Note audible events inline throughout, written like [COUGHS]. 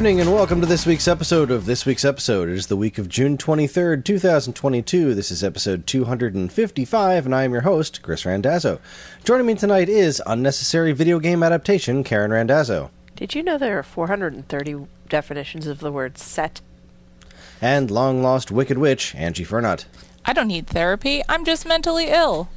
Evening and welcome to this week's episode of this week's episode. It is the week of June 23rd, 2022. This is episode 255 and I am your host, Chris Randazzo. Joining me tonight is unnecessary video game adaptation, Karen Randazzo. Did you know there are 430 definitions of the word set? And long lost Wicked Witch, Angie Fernut. I don't need therapy. I'm just mentally ill.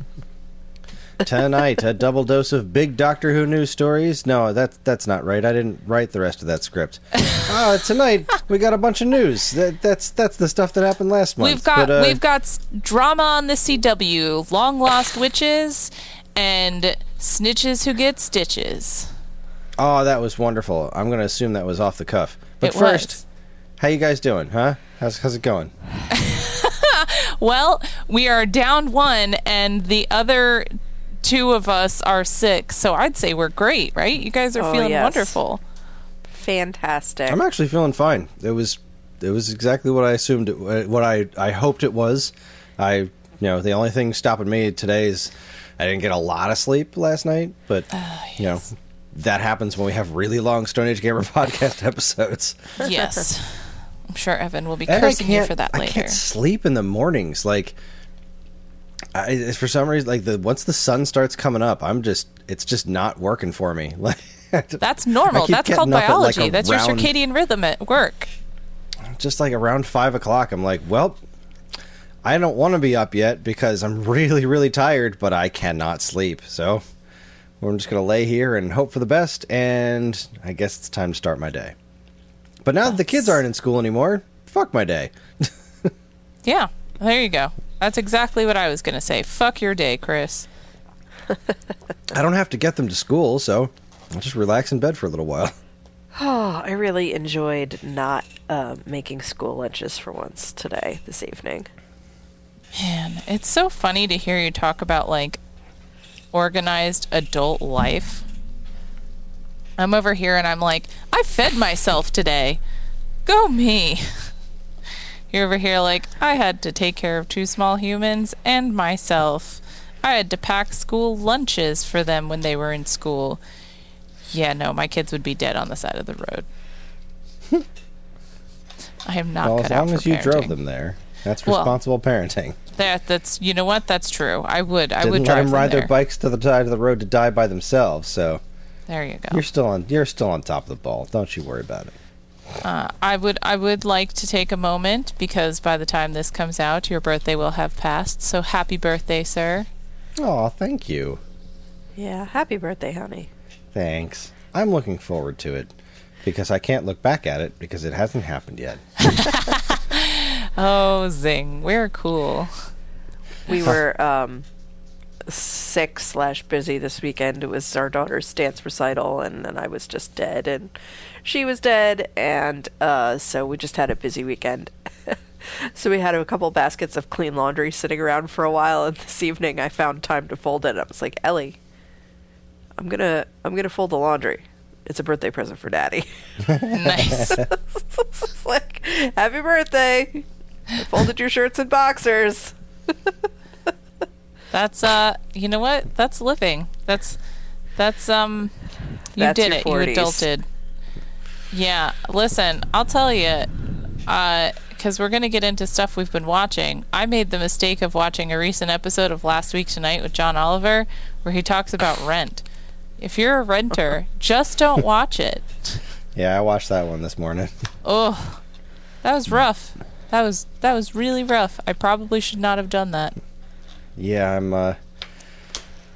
Tonight, a double dose of big Doctor Who news stories. No, that, that's not right. I didn't write the rest of that script. Uh, tonight, we got a bunch of news. That, that's that's the stuff that happened last month. We've got But, uh, we've got drama on the CW, long lost witches, and snitches who get stitches. Oh, that was wonderful. I'm going to assume that was off the cuff. But It first, was. how you guys doing, huh? How's, how's it going? [LAUGHS] Well, we are down one, and the other two of us are sick. So I'd say we're great, right? You guys are Oh, feeling yes. wonderful. Fantastic. I'm actually feeling fine. It was it was exactly what I assumed it, uh, what I I hoped it was. I you know, the only thing stopping me today is I didn't get a lot of sleep last night, but Ah, you know, that happens when we have really long Stone Age Gamer [LAUGHS] podcast episodes. yes. [LAUGHS] I'm sure Evan will be And I cursing you can't for that I later. can't sleep in the mornings like I, it's for some reason like the once the sun starts coming up, I'm just it's just not working for me. [LAUGHS] Like That's normal. That's called at, like, biology. That's your circadian rhythm at work. just like around five o'clock, I'm like, well, I don't want to be up yet because I'm [LAUGHS] really, really tired, but I cannot sleep. So we're just gonna lay here and hope for the best. And I guess it's time to start my day. But now that the kids aren't in school anymore, fuck my day. [LAUGHS] Yeah, there you go. That's exactly what I was going to say. Fuck your day, Chris. I don't have to get them to school, so I'll just relax in bed for a little while. oh, [SIGHS] I really enjoyed not uh, making school lunches for once today, this evening. Man, it's so funny to hear you talk about like organized adult life. I'm over here and I'm like, I fed myself today. Go me. [LAUGHS] You're over here like, I had to take care of two small humans and myself. I had to pack school lunches for them when they were in school. Yeah, no, my kids would be dead on the side of the road. [LAUGHS] I am not well, as out long as you drove them there, that's Well, responsible parenting. That that's you know what that's true. I would I Didn't would let drive them ride there. their bikes to the side of the road to die by themselves. So There you go. you're still on. You're still on top of the ball. Don't you worry about it. Uh, I would I would like to take a moment because by the time this comes out, your birthday will have passed. So happy birthday, sir. Oh, thank you. Yeah, happy birthday, honey. Thanks. I'm looking forward to it because I can't look back at it because it hasn't happened yet. [LAUGHS] Oh, zing! We're cool. We were um, sick slash busy this weekend. It was our daughter's dance recital, and then I was just dead, and she was dead, and uh, so we just had a busy weekend. [LAUGHS] so we had a couple baskets of clean laundry sitting around for a while, and this evening I found time to fold it. I was like, Ellie, I'm gonna I'm gonna fold the laundry. It's a birthday present for Daddy. [LAUGHS] nice. it's [LAUGHS] like, happy birthday! I folded your shirts and boxers. That's uh, you know what? That's living. That's that's um, you That's did it. 40s. You adulted. Yeah. Listen, I'll tell you, uh, because we're gonna get into stuff we've been watching. I made the mistake of watching a recent episode of Last Week Tonight with John Oliver, where he talks about [LAUGHS] rent. If you're a renter, just don't watch it. [LAUGHS] Yeah, I watched that one this morning. [LAUGHS] Oh, that was rough. That was that was really rough. I probably should not have done that. Yeah, I'm. uh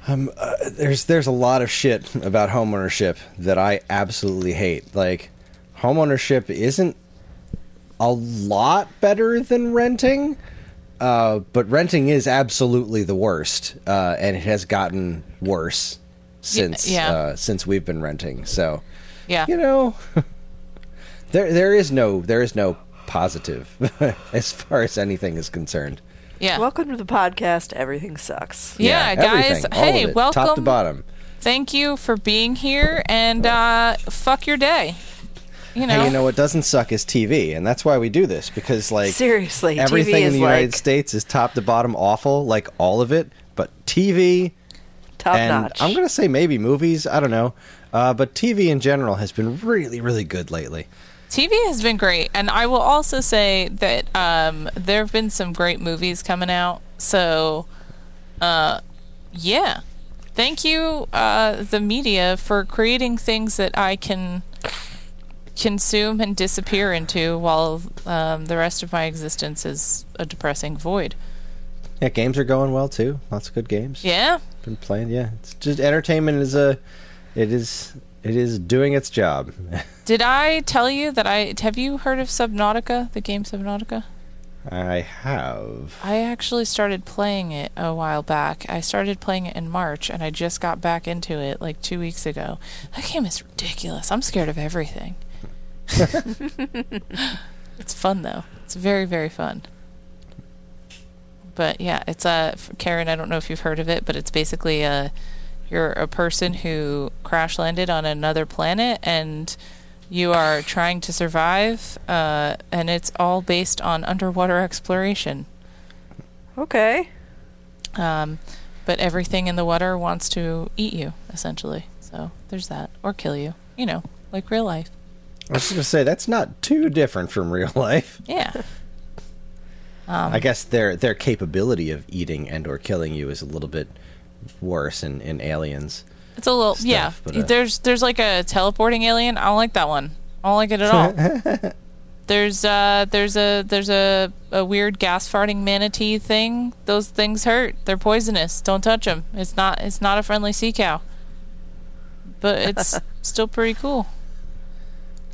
I'm, uh, there's there's a lot of shit about homeownership that I absolutely hate. Like, homeownership isn't a lot better than renting, uh, but renting is absolutely the worst, uh, and it has gotten worse since yeah. uh, since we've been renting. So Yeah. you know, [LAUGHS] there there is no there is no positive [LAUGHS] as far as anything is concerned. Yeah. Welcome to the podcast. Everything sucks. yeah, guys. everything, all Hey, it, welcome. top to bottom. Thank you for being here and uh, fuck your day. You know. Hey, you know what doesn't suck is TV, and that's why we do this because like Seriously, everything TV in is the United like States is top to bottom awful, like all of it. But TV top and notch. I'm gonna say maybe movies. I don't know, uh, but TV in general has been really, really good lately. TV has been great, and I will also say that um, there have been some great movies coming out. So, uh, yeah, thank you, uh, the media, for creating things that I can consume and disappear into, while um, the rest of my existence is a depressing void. Yeah, games are going well too. Lots of good games. Yeah, been playing. Yeah, it's just entertainment is a, it is it is doing its job. [LAUGHS] did I tell you that I have you heard of Subnautica, the game Subnautica? I have. I actually started playing it a while back. I started playing it in March and I just got back into it like two weeks ago. That game is ridiculous. I'm scared of everything. [LAUGHS] [LAUGHS] it's fun though. It's very, very fun. But yeah, it's a uh, Karen. I don't know if you've heard of it, but it's basically a you're a person who crash landed on another planet and you are trying to survive, uh, and it's all based on underwater exploration. okay. Um, but everything in the water wants to eat you, essentially. So there's that, or kill you. You know, like real life. I was just gonna say that's not too different from real [LAUGHS] life. Yeah. Um, I guess their their capability of eating and or killing you is a little bit worse in, in aliens. It's a little stuff, yeah. but, uh, there's there's like a teleporting alien. I don't like that one. I don't like it at all. [LAUGHS] there's uh there's a there's a, a weird gas farting manatee thing. Those things hurt. They're poisonous. Don't touch them. It's not it's not a friendly sea cow. But it's [LAUGHS] still pretty cool.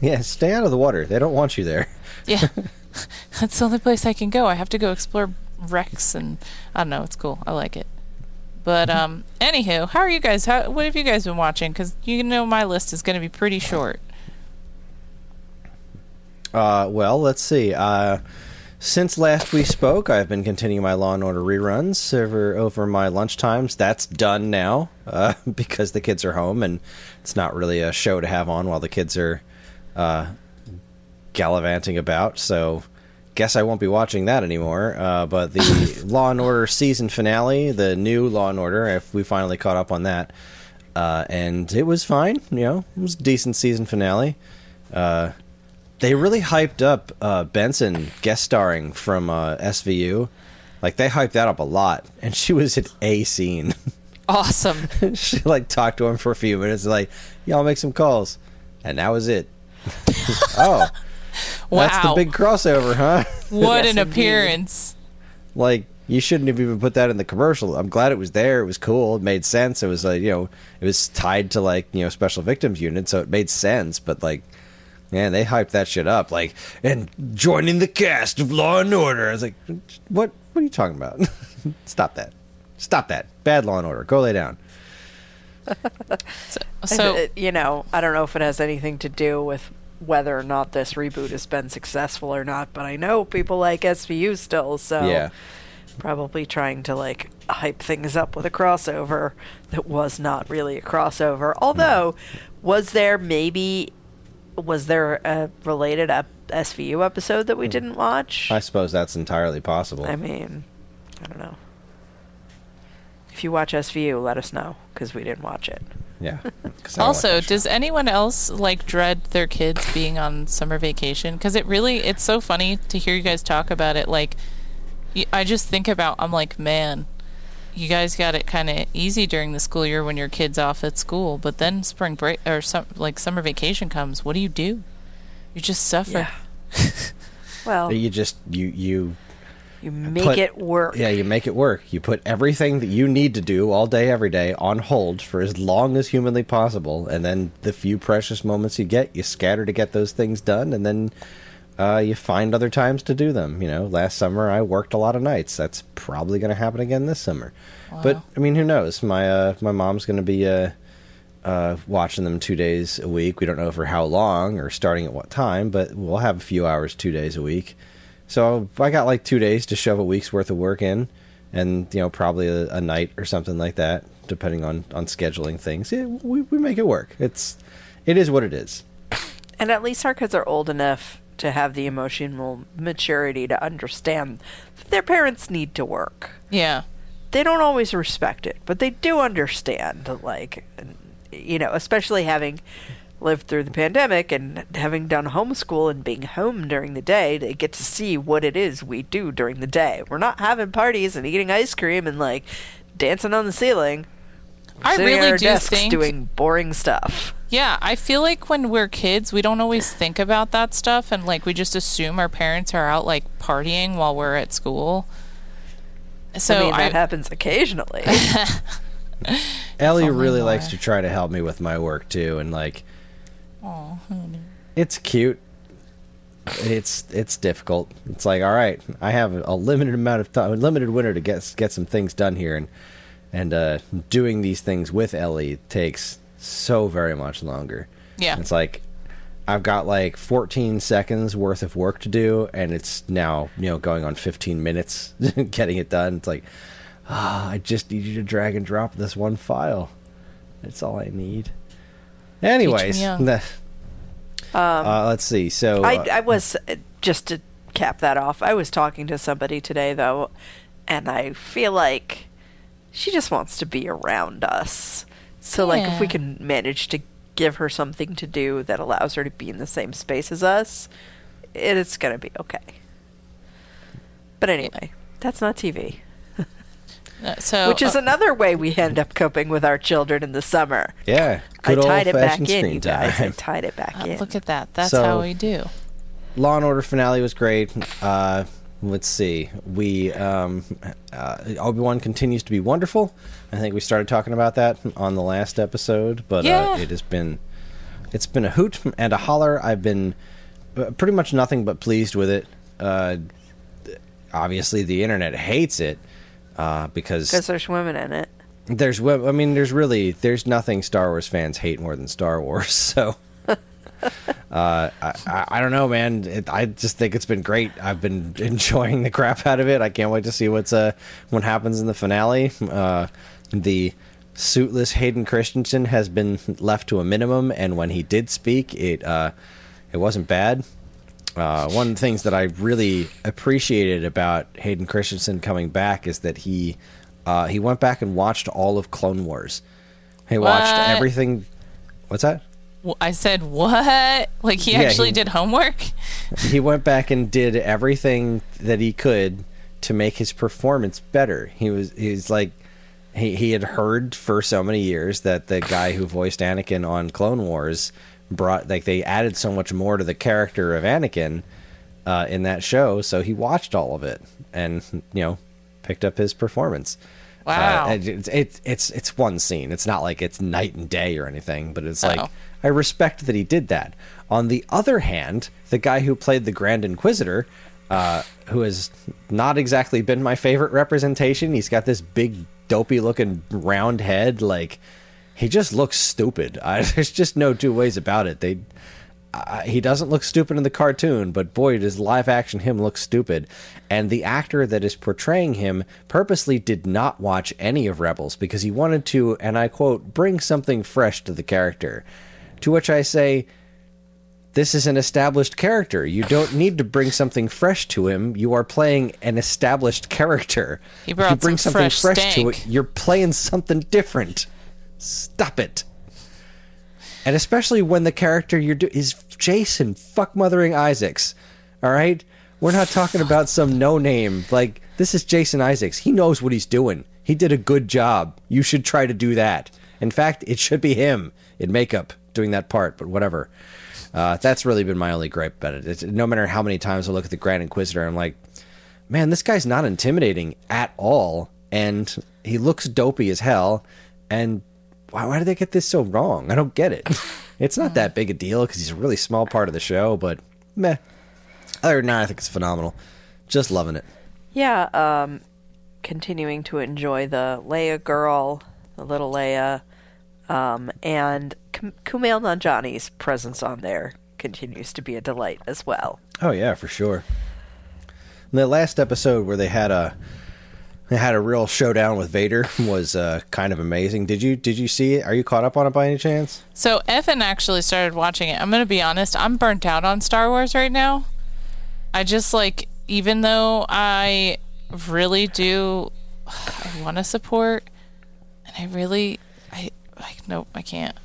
Yeah, stay out of the water. They don't want you there. [LAUGHS] Yeah. That's the only place I can go. I have to go explore wrecks and I don't know, it's cool. I like it. But um anywho, how are you guys? How what have you guys been watching cuz you know my list is going to be pretty short. Uh, well, let's see. Uh, since last we spoke, I've been continuing my Law and Order reruns over over my lunch times. That's done now uh, [LAUGHS] because the kids are home, and it's not really a show to have on while the kids are uh, gallivanting about. So, guess I won't be watching that anymore. Uh, but the [LAUGHS] Law and Order season finale, the new Law and Order, if we finally caught up on that, uh, and it was fine. You know, it was a decent season finale. Uh, they really hyped up uh, Benson guest starring from uh, SVU. Like they hyped that up a lot, and she was in a scene. Awesome. [LAUGHS] she like talked to him for a few minutes, like, "Y'all make some calls," and that was it. [LAUGHS] oh, wow. that's the big crossover, huh? [LAUGHS] what Yes, an indeed. appearance. like you shouldn't have even put that in the commercial. I'm glad it was there. It was cool. It made sense. It was like you know, it was tied to like you know special victims unit, so it made sense. But like, man, they hyped that shit up. Like, and joining the cast of Law and Order. I was like, what? What are you talking about? [LAUGHS] Stop that! Stop that! Bad Law and Order. Go lay down. [LAUGHS] So It- uh, you know, I don't know if it has anything to do with whether or not this reboot has been successful or not, but I know people like SVU still, so Yeah. probably trying to like hype things up with a crossover that was not really a crossover. Although, was there maybe was there a related ep- SVU episode that we hmm. didn't watch? I suppose that's entirely possible. I mean, I don't know. If you watch SVU, let us know because we didn't watch it. Yeah. [LAUGHS] 'Cause I don't like also, does anyone else like dread their kids being on summer vacation? Because it really, it's so funny to hear you guys talk about it. Like, I just think about, I'm like, man, you guys got it kind of easy during the school year when your kids off at school, but then spring break or some like summer vacation comes. What do you do? You just suffer. Yeah. [LAUGHS] Well, you just you you you make put- it work. Yeah, you make it work. You put everything that you need to do all day, every day on hold for as long as humanly possible, and then the few precious moments you get, you scatter to get those things done, and then uh, you find other times to do them. You know, last summer I worked a lot of nights. That's probably going to happen again this summer. But I mean, who knows? My uh, my mom's going to be uh, uh, watching them two days a week. We don't know for how long or starting at what time, but we'll have a few hours two days a week. So I got like two days to shove a week's worth of work in, and you know probably a, a night or something like that, depending on on scheduling things. Yeah, we we make it work. It's it is what it is. And at least our kids are old enough to have the emotional maturity to understand that their parents need to work. Yeah. They don't always respect it, but they do understand, like, you know, especially having lived through the pandemic and having done homeschool and being home during the day, they get to see what it is we do during the day. We're not having parties and eating ice cream and, like, dancing on the ceiling. We're I sitting at really our do desks think- doing boring stuff. Yeah, I feel like when we're kids, we don't always think about that stuff and like we just assume our parents are out like partying while we're at school. So I mean, that I, happens occasionally. [LAUGHS] Ellie really more. likes to try to help me with my work too, and like Aw, honey. it's cute. It's it's difficult. It's like, all right, I have a limited amount of time, limited winter to get get some things done here, and and uh, doing these things with Ellie takes so very much longer. Yeah. It's like I've got like 14 seconds worth of work to do, and it's now you know going on 15 minutes [LAUGHS] getting it done. It's like, ah, I just need you to drag and drop this one file. That's all I need. Anyways, young. the- [LAUGHS] uh, let's see. So I, uh, I was uh, just to cap that off. I was talking to somebody today though, and I feel like she just wants to be around us. So like if we can manage to give her something to do that allows her to be in the same space as us, it's gonna be okay. But anyway, that's not TV. Uh, So Which is uh, another way we end up coping with our children in the summer. yeah, I good tied it back in, screen you guys. I tied it back uh, in. look at that. That's So- how we do. Law and Order finale was great. Uh, let's see. We um, uh, Obi Wan continues to be wonderful. I think we started talking about that on the last episode, but Yeah. uh, it has been it's been a hoot and a holler. I've been uh, pretty much nothing but pleased with it. Uh, obviously, the internet hates it uh, because Because there's women in it. there's I mean, there's really there's nothing Star Wars fans hate more than Star Wars. [LAUGHS] So, uh, I, I I don't know, man. It, I just think it's been great. I've been [LAUGHS] enjoying the crap out of it. I can't wait to see what's uh what happens in the finale. Uh, the suitless Hayden Christensen has been left to a minimum, and when he did speak, it uh, it wasn't bad. Uh, one of the things that I really appreciated about Hayden Christensen coming back is that he uh, he went back and watched all of Clone Wars. He watched everything. What's that? I said what? Like he Yeah, actually he- did homework? [LAUGHS] he went back and did everything that he could to make his performance better. He was he's like he he had heard for so many years that the guy who voiced Anakin on Clone Wars brought like they added so much more to the character of Anakin uh, in that show, so he watched all of it and you know picked up his performance. Wow. Uh, it's, it's it's it's one scene. It's not like it's night and day or anything, but it's like Oh. I respect that he did that. On the other hand, the guy who played the Grand Inquisitor, uh, who has not exactly been my favorite representation, he's got this big, dopey looking round head. Like, he just looks stupid. [LAUGHS] I, there's just no two ways about it. They. Uh, he doesn't look stupid in the cartoon, but boy, does live action him look stupid. And the actor that is portraying him purposely did not watch any of Rebels because he wanted to, and I quote, bring something fresh to the character. To which I say, this is an established character. You don't need to bring something fresh to him. You are playing an established character. He if brought you bring some something fresh fresh to it, you're playing something different. Stop it. And especially when the character you're do- is Jason fuck mothering Isaacs. All right? We're not talking about some no name. Like this is Jason Isaacs. He knows what he's doing. He did a good job. You should try to do that. In fact, it should be him in makeup doing that part, but whatever. Uh, that's really been my only gripe about it. It's, no matter how many times I look at the Grand Inquisitor, I'm like, man, this guy's not intimidating at all, and he looks dopey as hell. And why, why did they get this so wrong? I don't get it. [LAUGHS] It's not that big a deal because he's a really small part of the show, but meh. Other than that, I think it's phenomenal. Just loving it. Yeah, um, continuing to enjoy the Leia girl, the little Leia. Um, and Kum- Kumail Nanjiani's presence on there continues to be a delight as well. Oh yeah, for sure. And the last episode where they had a had a real showdown with Vader [LAUGHS] was uh, kind of amazing. Did you did you see it? Are you caught up on it by any chance? So Evan actually started watching it. I'm going to be honest. I'm burnt out on Star Wars right now. I just like, even though I really do, [SIGHS] I want to support, and I really, I like, nope, I can't.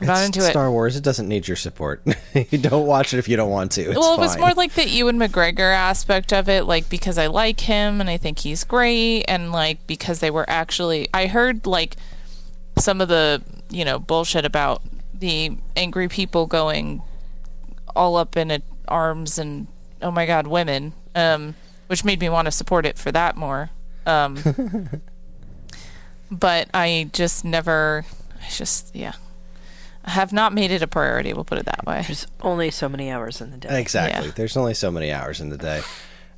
I'm not into it. Star Wars. It doesn't need your support. [LAUGHS] you don't watch it if you don't want to. It's well, it was fine. more like the Ewan McGregor aspect of it, like because I like him and I think he's great, and like because they were actually, I heard like some of the you know bullshit about the angry people going all up in it, arms and oh my god, women, um, which made me want to support it for that more. Um, [LAUGHS] but I just never, I just yeah, have not made it a priority. We'll put it that way. There's only so many hours in the day. Exactly. Yeah. There's only so many hours in the day.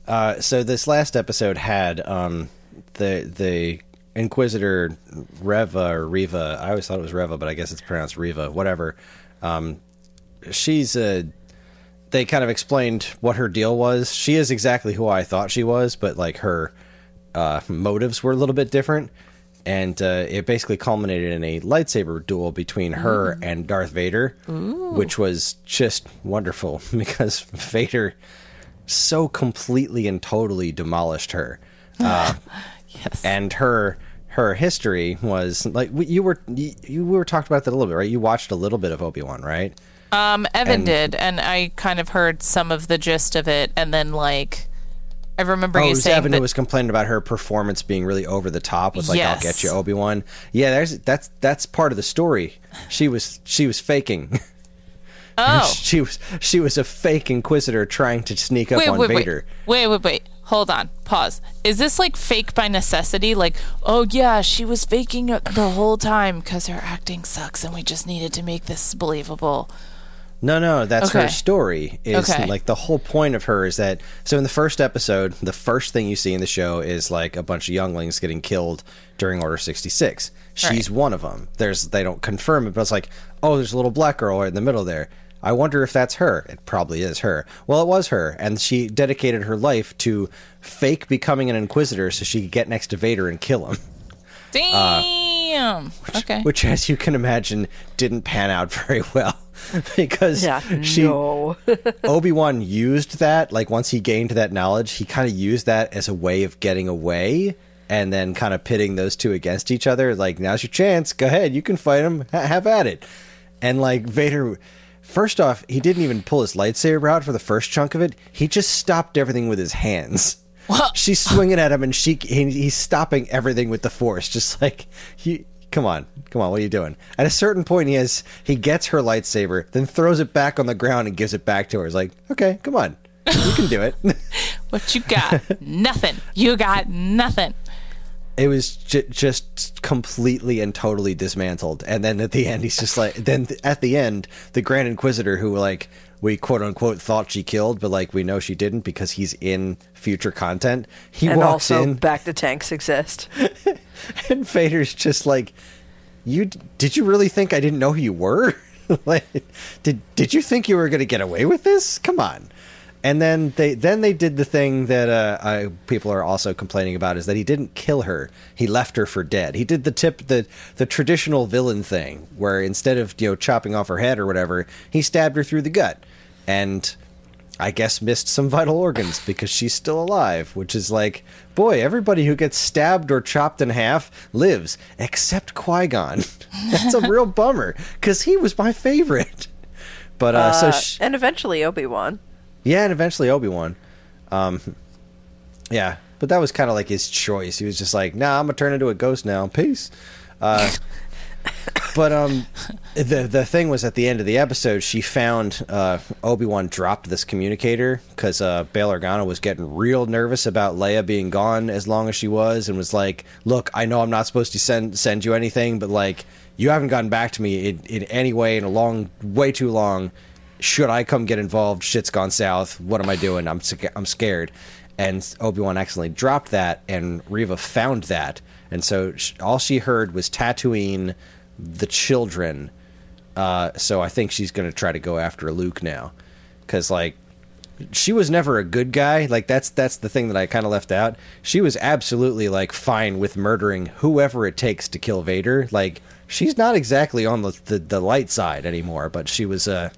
Uh, so this last episode had um, the the Inquisitor Reva or Riva. I always thought it was Reva, but I guess it's pronounced Riva. Whatever. Um, she's a. They kind of explained what her deal was. She is exactly who I thought she was, but like her uh, motives were a little bit different. And uh, it basically culminated in a lightsaber duel between her and Darth Vader, which was just wonderful [LAUGHS] because Vader so completely and totally demolished her. [LAUGHS] Yes. And her her history was like you were you, you were talked about that a little bit, right? You watched a little bit of Obi Wan, right? Um, Evan And- did, and I kind of heard some of the gist of it, and then like I remember Oh, it you saying Evan that who was complaining about her performance being really over the top with like "I'll get you, Obi Wan." Yeah, there's that's that's part of the story. She was she was faking. [LAUGHS] oh she was she was a fake Inquisitor trying to sneak up wait on wait Vader. wait wait wait wait hold on pause is this like fake by necessity like oh yeah she was faking it the whole time because her acting sucks and we just needed to make this believable No, no, that's her story. Is Okay. like the whole point of her is that so in the first episode, the first thing you see in the show is like a bunch of younglings getting killed during Order sixty six. She's Right. one of them. There's they don't confirm it, but it's like, oh, there's a little black girl right in the middle there. I wonder if that's her. It probably is her. Well, it was her, and she dedicated her life to fake becoming an inquisitor so she could get next to Vader and kill him. damn uh, okay Which, as you can imagine, didn't pan out [LAUGHS] very well [LAUGHS] because Yeah, she no. [LAUGHS] Obi Wan used that. Like once he gained that knowledge, he kind of used that as a way of getting away, and then kind of pitting those two against each other. Like now's your chance. Go ahead, you can fight him. Ha- have at it. And like Vader, first off, he didn't even pull his lightsaber out for the first chunk of it. He just stopped everything with his hands. She's swinging at him, and she he, he's stopping everything with the force. Just like he, come on, come on, what are you doing? At a certain point, he has he gets her lightsaber, then throws it back on the ground and gives it back to her. He's like, okay, come on, you can do it. [LAUGHS] [LAUGHS] what you got nothing you got nothing it was j- just completely and totally dismantled. And then at the end, he's just like, then th- at the end, the Grand Inquisitor, who like we quote unquote thought she killed, but like we know she didn't because he's in future content. He and walks also, in, back to tanks exist. [LAUGHS] and Vader's just like, "You did you really think I didn't know who you were? [LAUGHS] like, did did you think you were going to get away with this? Come on." And then they then they did the thing that uh, I, people are also complaining about is that he didn't kill her. He left her for dead. He did the tip the the traditional villain thing where instead of you know chopping off her head or whatever, he stabbed her through the gut. And I guess missed some vital organs because she's still alive, which is like, boy, everybody who gets stabbed or chopped in half lives, except Qui Gon. [LAUGHS] That's a real bummer because he was my favorite. But uh, so Uh, sh- and eventually Obi Wan. Yeah, and eventually Obi Wan. Um, yeah, but that was kind of like his choice. He was just like, "Nah, I'm gonna turn into a ghost now. Peace." Uh, [LAUGHS] but um, the the thing was at the end of the episode, she found uh, Obi Wan dropped this communicator because uh, Bail Organa was getting real nervous about Leia being gone as long as she was, and was like, "Look, I know I'm not supposed to send send you anything, but like." You haven't gotten back to me in, in any way in a long, way too long should I come get involved? Shit's gone south. What am I doing? I'm I'm scared. And Obi Wan accidentally dropped that, and Reva found that, and so sh- all she heard was Tatooine, the children. Uh, so I think she's going to try to go after Luke now, because like she was never a good guy. Like that's that's the thing that I kind of left out. She was absolutely like fine with murdering whoever it takes to kill Vader. Like she's not exactly on the the, the light side anymore, but she was uh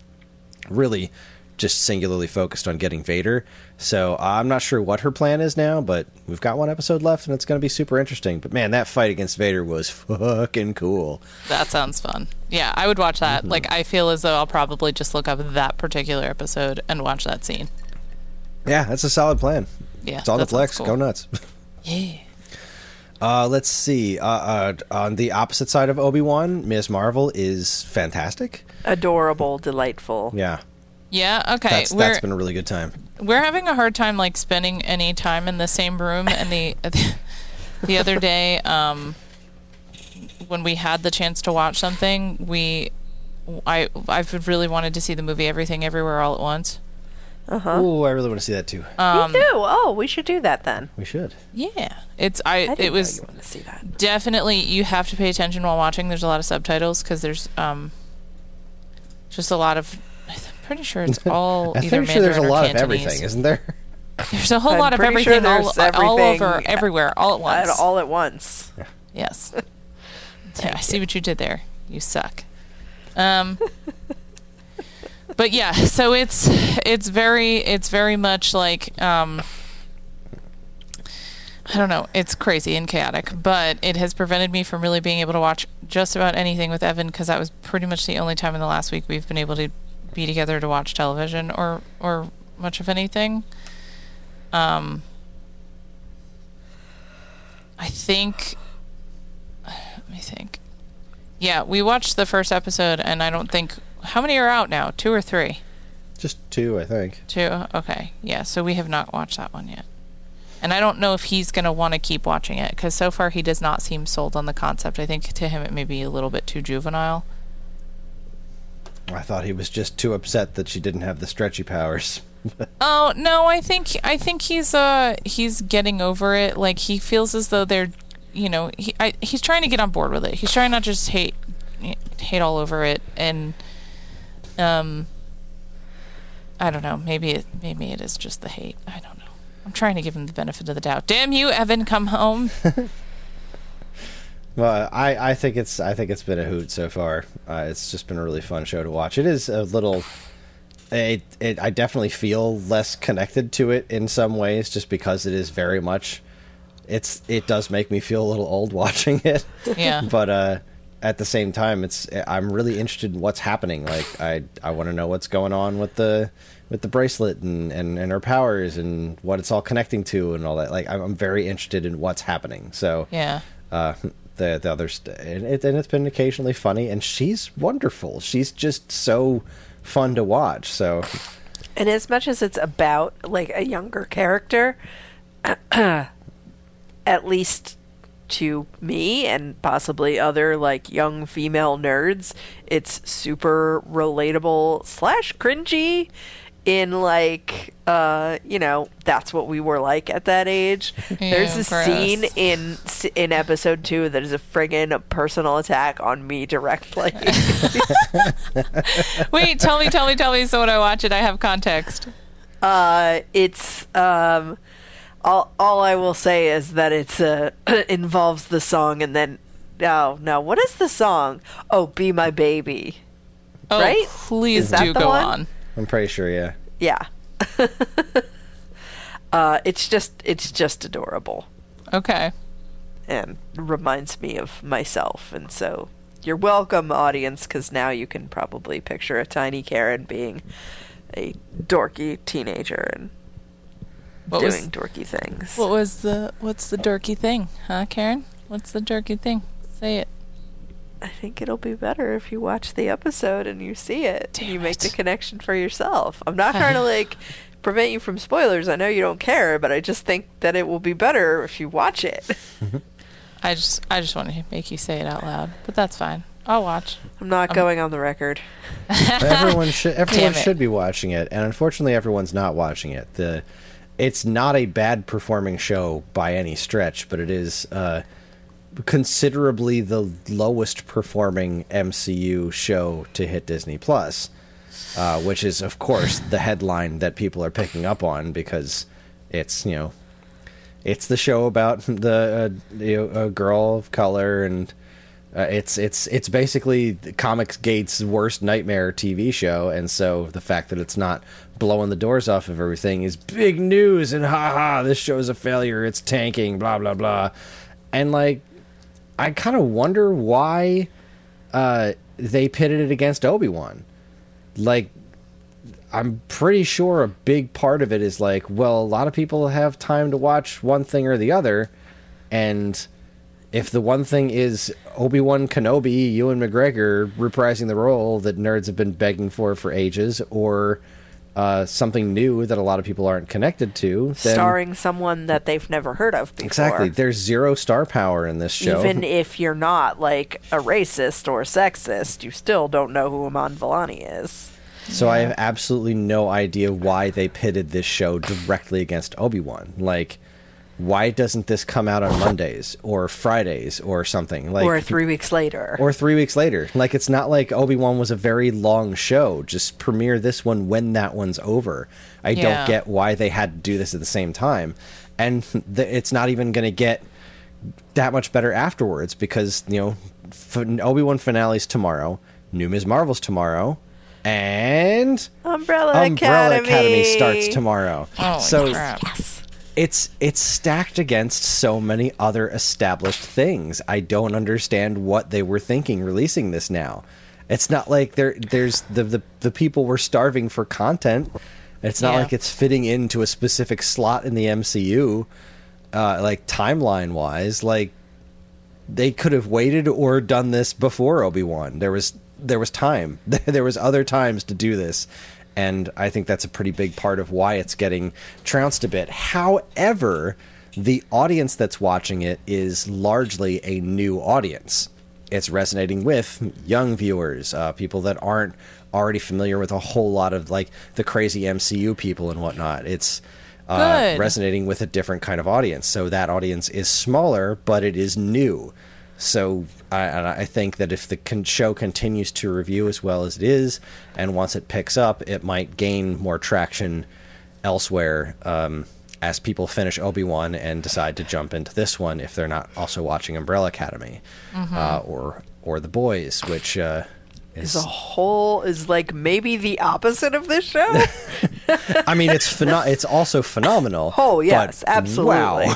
really just singularly focused on getting Vader. So I'm not sure what her plan is now, but we've got one episode left and it's going to be super interesting. But man, that fight against Vader was fucking cool. That sounds fun. Yeah, I would watch that. Mm-hmm. Like, I feel as though I'll probably just look up that particular episode and watch that scene. Yeah, that's a solid plan. Yeah, It's on the flex. cool. Go nuts. [LAUGHS] Yeah. Uh, let's see. Uh, uh, on the opposite side of Obi Wan, Ms. Marvel is fantastic. Adorable, delightful. Yeah, Yeah. Okay. that's that's been a really good time. we're having a hard time like spending any time in the same room. And the [LAUGHS] the other day, um, when we had the chance to watch something, we I I've really wanted to see the movie Everything Everywhere All at Once. Uh-huh. Oh, I really want to see that too. Um, Me too. Oh, we should do that then. we should. Yeah, it's I. I didn't it was know you wanted to see that. definitely you have to pay attention while watching. There's a lot of subtitles because there's um just a lot of. I'm pretty sure it's [LAUGHS] all I'm either pretty sure there's a Mandarin or lot of Cantonese. everything, isn't there? [LAUGHS] There's a whole I'm lot of pretty sure everything, all, there's all over everything everywhere all at once. At- all at once. Yes. [LAUGHS] yeah, I see what you did there. You suck. Um But yeah, so it's it's very it's very much like um I don't know, it's crazy and chaotic, but it has prevented me from really being able to watch just about anything with Evan because that was pretty much the only time in the last week we've been able to be together to watch television or or much of anything. Um I think let me think. Yeah, we watched the first episode, and I don't think how many are out now. Two or three? Just two, I think. Two. Okay. Yeah. So we have not watched that one yet, and I don't know if he's gonna want to keep watching it because so far he does not seem sold on the concept. I think to him it may be a little bit too juvenile. I thought he was just too upset that she didn't have the stretchy powers. [LAUGHS] Oh no, I think I think he's uh he's getting over it. Like he feels as though they're, you know, he I, he's trying to get on board with it. He's trying not to just hate hate all over it and um I don't know. Maybe it maybe it is just the hate. I don't know. I'm trying to give him the benefit of the doubt. Damn you, Evan, come home. [LAUGHS] Well, I, I think it's I think it's been a hoot so far. Uh, it's just been a really fun show to watch. It is a little. It, it I definitely feel less connected to it in some ways, just because it is very much. It's it does make me feel a little old [LAUGHS] watching it. Yeah. [LAUGHS] but uh, at the same time, it's I'm really interested in what's happening. Like I I want to know what's going on with the with the bracelet and, and and her powers and what it's all connecting to and all that. Like I'm, I'm very interested in what's happening. So Yeah. uh, the the other st- and, it, and it's been occasionally funny and she's wonderful she's just so fun to watch so And as much as it's about like a younger character, [CLEARS THROAT] at least to me and possibly other like young female nerds, it's super relatable slash cringy in like uh you know that's what we were like at that age [LAUGHS] there's a gross. scene in in episode 2 that is a friggin' personal attack on me directly [LAUGHS] Wait, tell me, tell me, tell me. So when I watch it, I have context. Uh, it's um, all all I will say is that it's uh [CLEARS THROAT] involves the song and then oh no what is the song? Oh, be my baby. Oh, Right? please do go one? on. I'm pretty sure yeah Yeah. [LAUGHS] uh, it's just it's just adorable Okay. and reminds me of myself, and so you're welcome, audience, because now you can probably picture a tiny Karen being a dorky teenager and What doing was dorky things. what was the what's the dorky thing, huh, Karen? What's the dorky thing? Say it. I think it'll be better if you watch the episode and you see it. and Damn you make the connection for yourself. I'm not trying to [LAUGHS] like prevent you from spoilers. I know you don't care, but I just think that it will be better if you watch it. [LAUGHS] I just I just want to make you say it out loud, but that's fine. I'll watch. I'm not going on the record. [LAUGHS] everyone should everyone should be watching it and unfortunately everyone's not watching it the it's not a bad performing show by any stretch but it is uh considerably the lowest performing MCU show to hit Disney Plus, uh, which is of course the headline that people are picking up on because it's you know it's the show about the uh, you know, a girl of color and uh, it's it's it's basically Comicsgate's worst nightmare TV show, and so the fact that it's not blowing the doors off of everything is big news. And ha ha, this show is a failure. It's tanking. Blah blah blah. And like, I kind of wonder why uh, they pitted it against Obi Wan. Like, I'm pretty sure a big part of it is like, well, a lot of people have time to watch one thing or the other, and if the one thing is Obi Wan Kenobi, Ewan McGregor reprising the role that nerds have been begging for for ages, or uh, something new that a lot of people aren't connected to, then Starring someone that they've never heard of before. exactly, there's zero star power in this show. Even [LAUGHS] if you're not like a racist or sexist, you still don't know who Iman Vellani is. So I have absolutely no idea why they pitted this show directly against Obi Wan. Like, why doesn't this come out on Mondays or Fridays or something? Like, or three weeks later. or three weeks later. Like it's not like Obi Wan was a very long show. Just premiere this one when that one's over. I Yeah. don't get why they had to do this at the same time, and th- it's not even going to get that much better afterwards because you know f- Obi Wan finale's tomorrow, New Ms. Marvel's tomorrow, and Umbrella, Umbrella Academy. Academy starts tomorrow. Holy so crap. Yes. It's it's stacked against so many other established things. I don't understand what they were thinking releasing this now. It's not like there there's the the, the people were starving for content. It's not Yeah. like it's fitting into a specific slot in the MCU, uh, like timeline wise. Like they could have waited or done this before Obi Wan. There was there was time. [LAUGHS] there was other times to do this, and I think that's a pretty big part of why it's getting trounced a bit. However, the audience that's watching it is largely a new audience. It's resonating with young viewers, uh, people that aren't already familiar with a whole lot of like the crazy MCU people and whatnot. It's uh, resonating with a different kind of audience. So that audience is smaller, but it is new. So I, I think that if the con- show continues to review as well as it is, and once it picks up, it might gain more traction elsewhere um, as people finish Obi Wan and decide to jump into this one if they're not also watching Umbrella Academy uh, or or The Boys, which uh, is Is a whole is like maybe the opposite of this show. [LAUGHS] I mean it's pheno- it's also phenomenal. oh yes, but absolutely. Wow.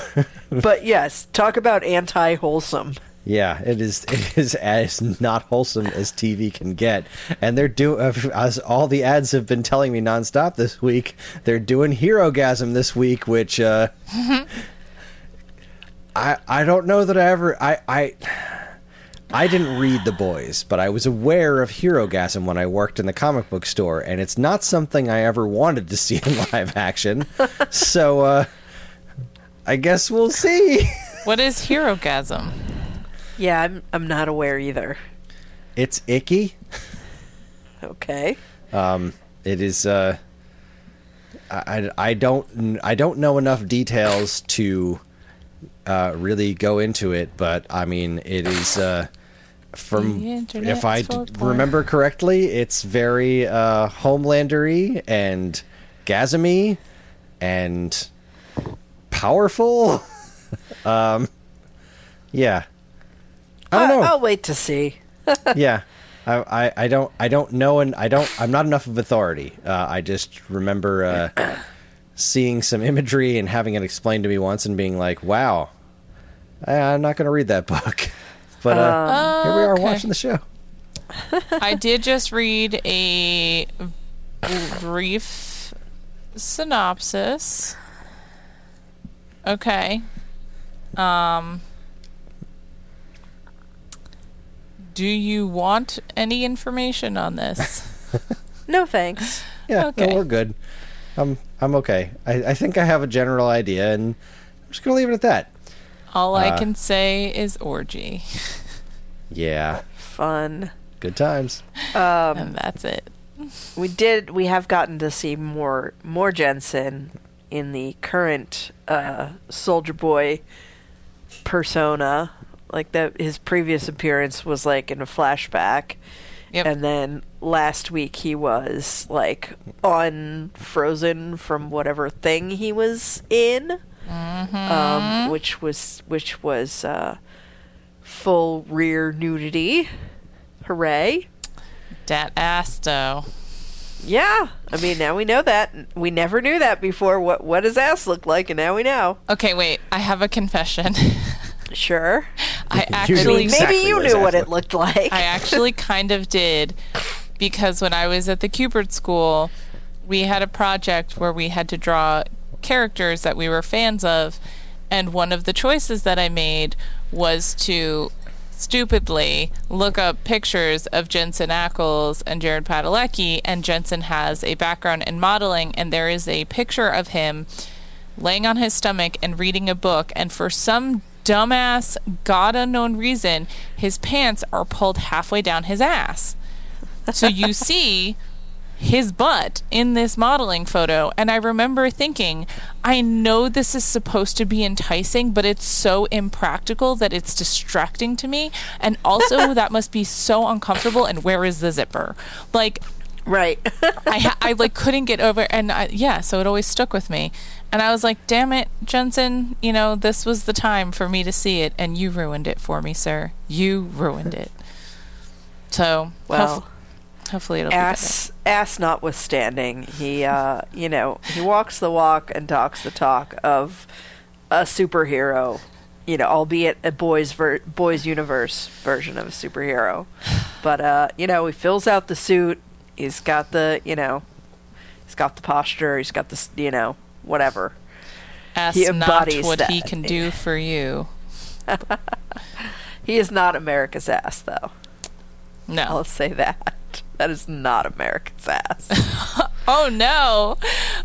[LAUGHS] but yes, talk about anti wholesome. Yeah, it is. [LAUGHS] It is as not wholesome as TV can get, and they're doing as all the ads have been telling me nonstop this week. They're doing Herogasm this week, which uh, [LAUGHS] I I don't know that I ever I I. I didn't read The Boys, but I was aware of Herogasm when I worked in the comic book store, and it's not something I ever wanted to see [LAUGHS] in live action. so, uh, I guess we'll see. What is Herogasm? Yeah, I'm I'm not aware either. It's icky. Okay. It is. Uh, I, I don't I don't know enough details to uh, really go into it, but I mean it is. Uh, from if I full of d- porn. remember correctly, it's very uh, homelandery and gasmy and powerful. [LAUGHS] um, yeah, I don't know. I'll wait to see. [LAUGHS] yeah I, I i don't i don't know and i don't i'm not enough of authority uh, i just remember uh, [CLEARS THROAT] seeing some imagery and having it explained to me once and being like wow I, i'm not going to read that [LAUGHS] book but uh, here we are Okay. watching the show I did just read a brief synopsis. Okay. Um Do you want any information on this? [LAUGHS] No thanks. yeah no, we're good i'm i'm okay I, I think i have a general idea and i'm just going to leave it at that All I Uh, can say is orgy. [LAUGHS] yeah Fun. good times and that's it. We did. We have gotten to see more more Jensen in the current uh, Soldier Boy persona. Like that, his previous appearance was like in a flashback, Yep. and then last week he was like unfrozen from whatever thing he was in, um, which was which was uh, full rear nudity. Hooray! Dat ass though. Yeah, I mean now we know that. We never knew that before. What what his ass looked like, and now we know. Okay, wait. I have a confession. [LAUGHS] Sure. I knew actually exactly Maybe you knew what it looked like. I actually [LAUGHS] kind of did because when I was at the Kubert School, we had a project where we had to draw characters that we were fans of, and one of the choices that I made was to stupidly look up pictures of Jensen Ackles and Jared Padalecki, and Jensen has a background in modeling, and there is a picture of him laying on his stomach and reading a book, and for some dumbass, God unknown reason, his pants are pulled halfway down his ass. So you [LAUGHS] see his butt in this modeling photo, and I remember thinking, I know this is supposed to be enticing, but it's so impractical that it's distracting to me, and also [LAUGHS] that must be so uncomfortable. And where is the zipper? Like, right. [LAUGHS] I ha- I like couldn't get over and I, yeah, so it always stuck with me. And I was like, "Damn it, Jensen, you know, this was the time for me to see it and you ruined it for me, sir. You ruined it." So, Well, hof- hopefully it'll ass ass notwithstanding, he uh, you know he walks the walk and talks the talk of a superhero. You know, albeit a boys ver- boys universe version of a superhero, but uh, you know he fills out the suit. He's got the you know, he's got the posture. He's got the you know whatever. Ask he not embodies what he can do [LAUGHS] for you. He is not America's ass, though. No. I'll say that. [LAUGHS] That is not America's ass. [LAUGHS] Oh no.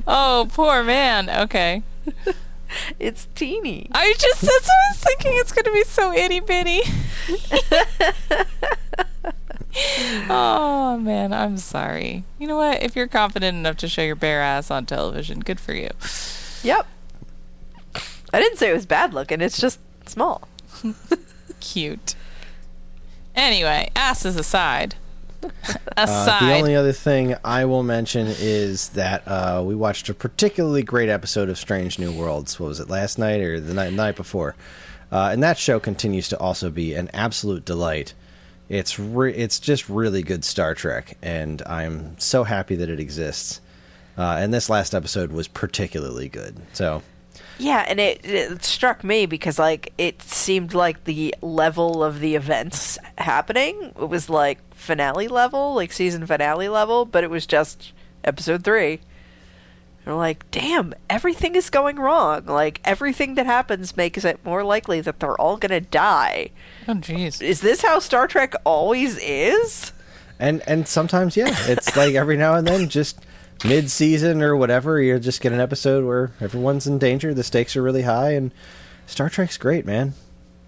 Oh, poor man. Okay. it's teeny. I just that's what I was thinking. It's gonna be so itty bitty. [LAUGHS] oh man, I'm sorry. You know what? If you're confident enough to show your bare ass on television, good for you. Yep. I didn't say it was bad looking. It's just small. [LAUGHS] Cute. Anyway, asses aside. [LAUGHS] Uh, Aside. the only other thing I will mention is that uh, we watched a particularly great episode of Strange New Worlds. What was it, last night or the night, night before? Uh, and that show continues to also be an absolute delight. It's it's just really good Star Trek, and I'm so happy that it exists. Uh, and this last episode was particularly good. So Yeah, and it, it struck me because like it seemed like the level of the events happening it was like finale level, like season finale level, but it was just episode three. And we're like, damn, everything is going wrong. Like everything that happens makes it more likely that they're all gonna die. oh jeez. Is this how Star Trek always is? And and sometimes, yeah, it's [LAUGHS] like every now and then, just mid season or whatever, you just get an episode where everyone's in danger, the stakes are really high, and Star Trek's great, man.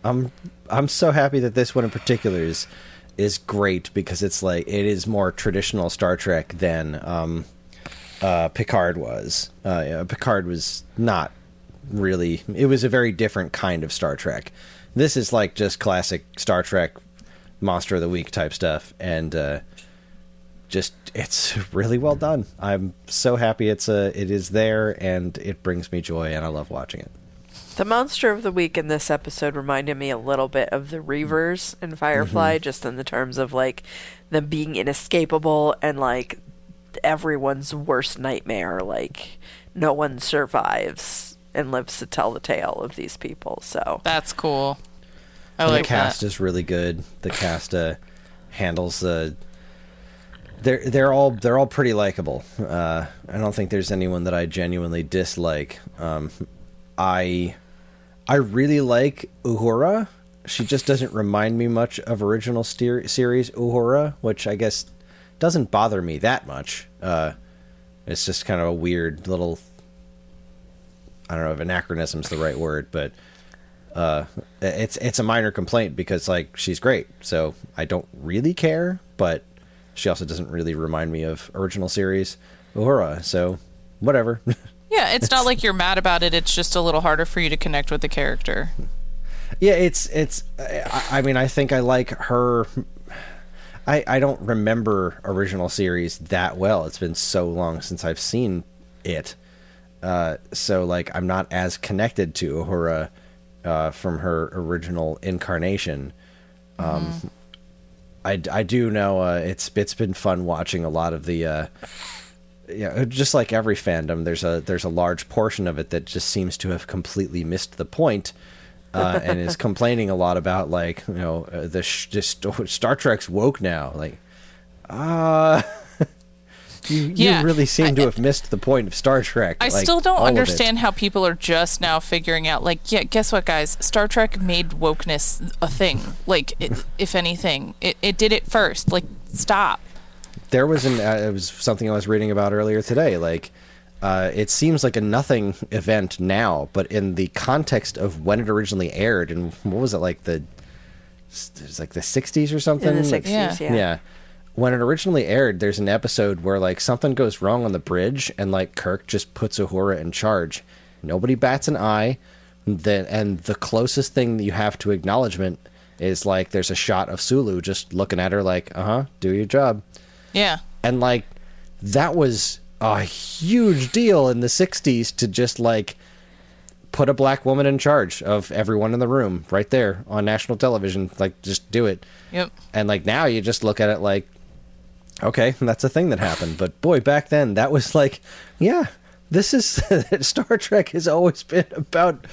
I'm I'm so happy that this one in particular is is great because it's like it is more traditional Star Trek than um, uh, Picard was. Uh, yeah, Picard was not really. It was a very different kind of Star Trek. This is like just classic Star Trek, monster of the week type stuff, and uh, just it's [LAUGHS] really well done. I'm so happy it's uh, it is there, and it brings me joy, and I love watching it. The monster of the week in this episode reminded me a little bit of the Reavers in Firefly, just in the terms of like them being inescapable and like everyone's worst nightmare. Like no one survives and lives to tell the tale of these people. So That's cool. I And like the cast that. is really good. The cast uh, handles the. They're they're all they're all pretty likable. Uh, I don't think there's anyone that I genuinely dislike. Um, I I really like Uhura. She just doesn't remind me much of original steer- series Uhura, which I guess doesn't bother me that much. Uh, it's just kind of a weird little. I don't know if anachronism's the right word, but uh, it's it's a minor complaint because like she's great, so I don't really care, but she also doesn't really remind me of original series Uhura, so whatever. [LAUGHS] Yeah, it's not like you're mad about it. It's just a little harder for you to connect with the character. Yeah, it's it's. I, I mean, I think I like her. I I don't remember original series that well. It's been so long since I've seen it. Uh, so like, I'm not as connected to Uhura uh, from her original incarnation. Um, I, I do know uh, it's it's been fun watching a lot of the. Uh, yeah, just like every fandom, there's a there's a large portion of it that just seems to have completely missed the point, uh, and is [LAUGHS] complaining a lot about like you know uh, the sh- just Star Trek's woke now. Like, [LAUGHS] ah, you, Yeah, you really seem to I- have missed the point of Star Trek. I like, still don't all of it. understand how people are just now figuring out. Like, yeah, guess what, guys? Star Trek made wokeness a thing. Like, it, if anything, it, it did it first. Like, stop. there was an uh, it was something I was reading about earlier today. Like, uh, it seems like a nothing event now, but in the context of when it originally aired, and what was it like the it was like the '60s or something? In the Like- 60s, Yeah. yeah. yeah. When it originally aired, there's an episode where like something goes wrong on the bridge, and like Kirk just puts Uhura in charge. Nobody bats an eye. Then and the closest thing that you have to acknowledgement is like there's a shot of Sulu just looking at her like, uh huh, do your job Yeah. and like that was a huge deal in the 60s to just like put a black woman in charge of everyone in the room right there on national television like just do it. Yep. and like now you just look at it like okay [LAUGHS] that's a thing that happened. But boy back then that was like yeah this is [LAUGHS] star trek has always been about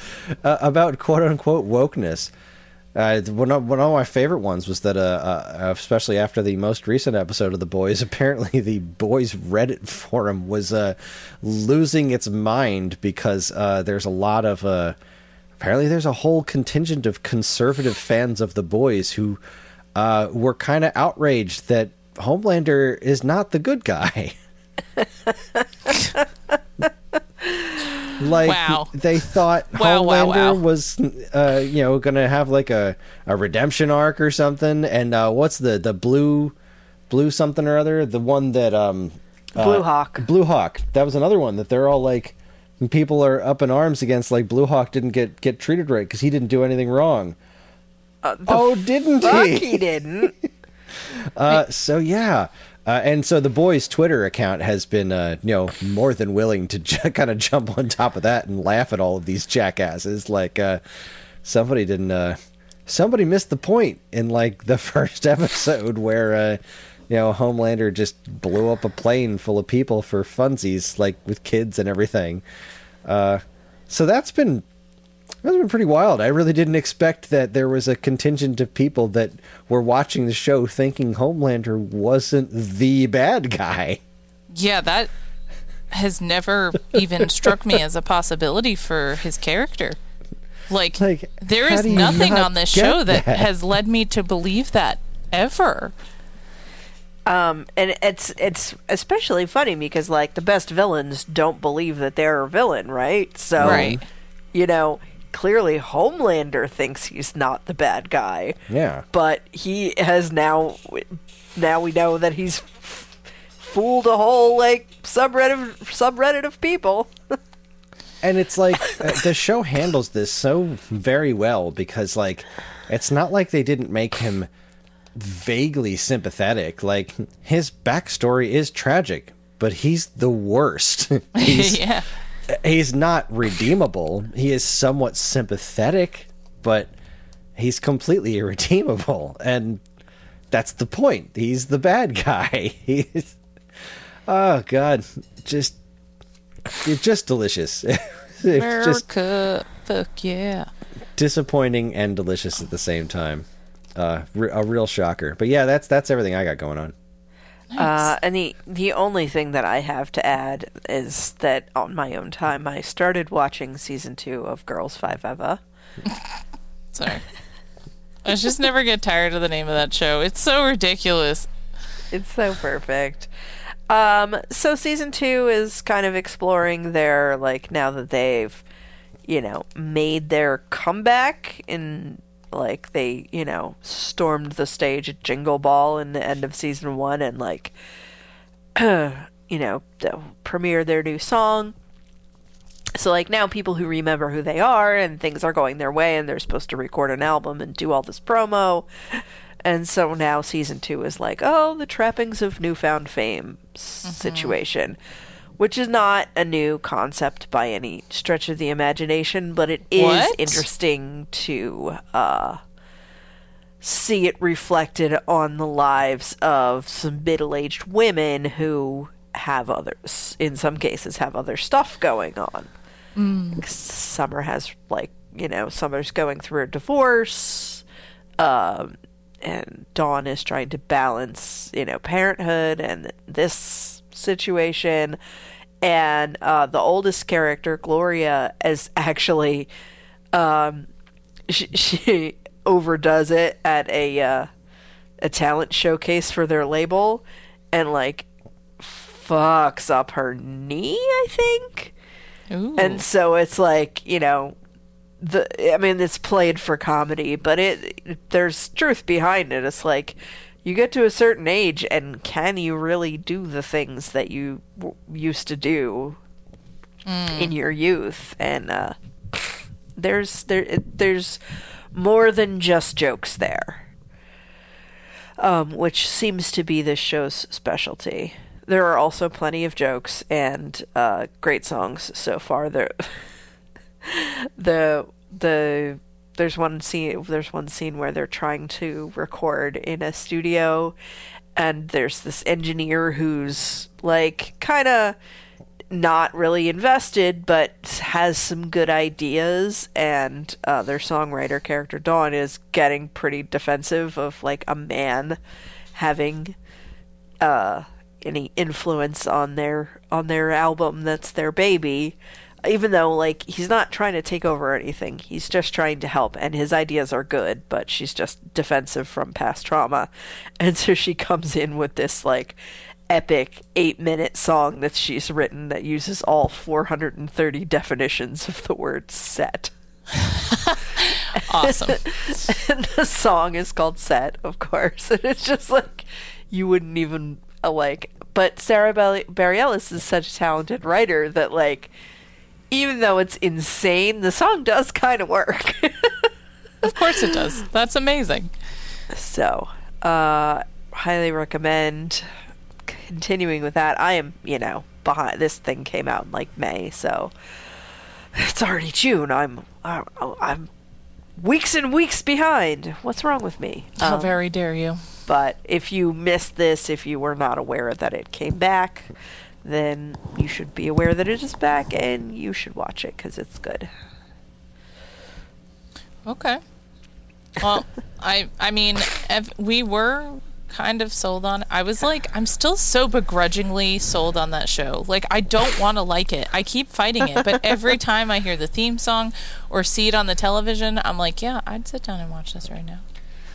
uh, about quote unquote wokeness uh, one, of, one of my favorite ones was that, uh, uh, especially after the most recent episode of The Boys, [LAUGHS] apparently the Boys Reddit forum was uh, losing its mind because uh, there's a lot of. Uh, apparently, there's a whole contingent of conservative fans of The Boys who uh, were kind of outraged that Homelander is not the good guy. [LAUGHS] [LAUGHS] like Wow. they thought Wow, wow, Homelander wow. was uh you know gonna have like a, a redemption arc or something and uh what's the the blue blue something or other the one that um Blue uh, Hawk. blue hawk that was another one that they're all like people are up in arms against like blue hawk didn't get get treated right because he didn't do anything wrong oh didn't Fuck, he he didn't. [LAUGHS] uh, so yeah, uh, and so the boys' Twitter account has been, uh, you know, more than willing to j- kind of jump on top of that and laugh at all of these jackasses. Like, uh, somebody didn't, uh, somebody missed the point in like the [LAUGHS] first episode where, uh, you know, Homelander just blew up a plane full of people for funsies, like with kids and everything. Uh, so that's been that's been pretty wild. I really didn't expect that there was a contingent of people that were watching the show thinking Homelander wasn't the bad guy. Yeah, that has never even struck me as a possibility for his character. Like, Like, there how is do you nothing not on this show that, that? has led me to believe that ever. Um, and it's it's especially funny because like the best villains don't believe that they're a villain, right? So, Right. you know, clearly Homelander thinks he's not the bad guy, Yeah. but he has now now we know that he's f- fooled a whole like subreddit subreddit of people. [LAUGHS] And it's like uh, the show handles this so very well because like it's not like they didn't make him vaguely sympathetic. Like his backstory is tragic, but he's the worst. [LAUGHS] he's, [LAUGHS] yeah. He's not redeemable. He is somewhat sympathetic, but he's completely irredeemable, and that's the point. He's the bad guy. [LAUGHS] He's oh god, just it's just delicious. [LAUGHS] it's just America. Fuck yeah. disappointing and delicious at the same time. Uh, a real shocker. But yeah, that's that's everything I got going on. Uh, and the the only thing that I have to add is that on my own time, I started watching season two of Girls Five Eva. [LAUGHS] Sorry. I just never get tired of the name of that show. It's so ridiculous. It's so perfect. Um, so season two is kind of exploring their like now that they've, you know, made their comeback in like they you know stormed the stage at Jingle Ball in the end of season one and like, [CLEARS THROAT] you know, premiere their new song. So like now people who remember who they are and things are going their way and they're supposed to record an album and do all this promo. And so now season 2 is like, oh, the trappings of newfound fame mm-hmm. situation, which is not a new concept by any stretch of the imagination, but it is What? interesting to uh see it reflected on the lives of some middle-aged women who have others in some cases have other stuff going on summer has like you know summer's going through a divorce um and dawn is trying to balance you know parenthood and this situation. And uh the oldest character gloria is actually um she, [LAUGHS] she overdoes it at a uh, a talent showcase for their label and like fucks up her knee i think. Ooh. and so it's like you know the i mean it's played for comedy but it there's truth behind it. It's like you get to a certain age and can you really do the things that you w- used to do in your youth and uh there's there there's more than just jokes there um, which seems to be this show's specialty. There are also plenty of jokes and uh, great songs so far. There, [LAUGHS] the the there's one scene there's one scene where they're trying to record in a studio, and there's this engineer who's like kind of not really invested, but has some good ideas. And uh, their songwriter character Dawn is getting pretty defensive of like a man having uh, any influence on their on their album that's their baby. Even though like he's not trying to take over anything, he's just trying to help, and his ideas are good, but she's just defensive from past trauma, [LAUGHS] and so she comes in with this like epic eight minute song that she's written that uses all 430 definitions of the word set. [LAUGHS] awesome. [LAUGHS] and the song is called Set, of course. And it's just like, you wouldn't even, uh, like, but Sarah Bel- Bareilles is such a talented writer that, like, even though it's insane, the song does kind of work. [LAUGHS] of course it does. That's amazing. so, uh, highly recommend continuing with that. I am, you know, behind. This thing came out in like May, so it's already June. I'm, I'm, I'm weeks and weeks behind. What's wrong with me? How Um, very dare you? but if you missed this, if you were not aware that it came back, then you should be aware that it is back, and you should watch it because it's good. Okay. Well, I I mean, we were kind of sold on. I was like, I'm still so begrudgingly sold on that show. Like, I don't want to like it. I keep fighting it, but every [LAUGHS] time I hear the theme song or see it on the television, I'm like, yeah, I'd sit down and watch this right now.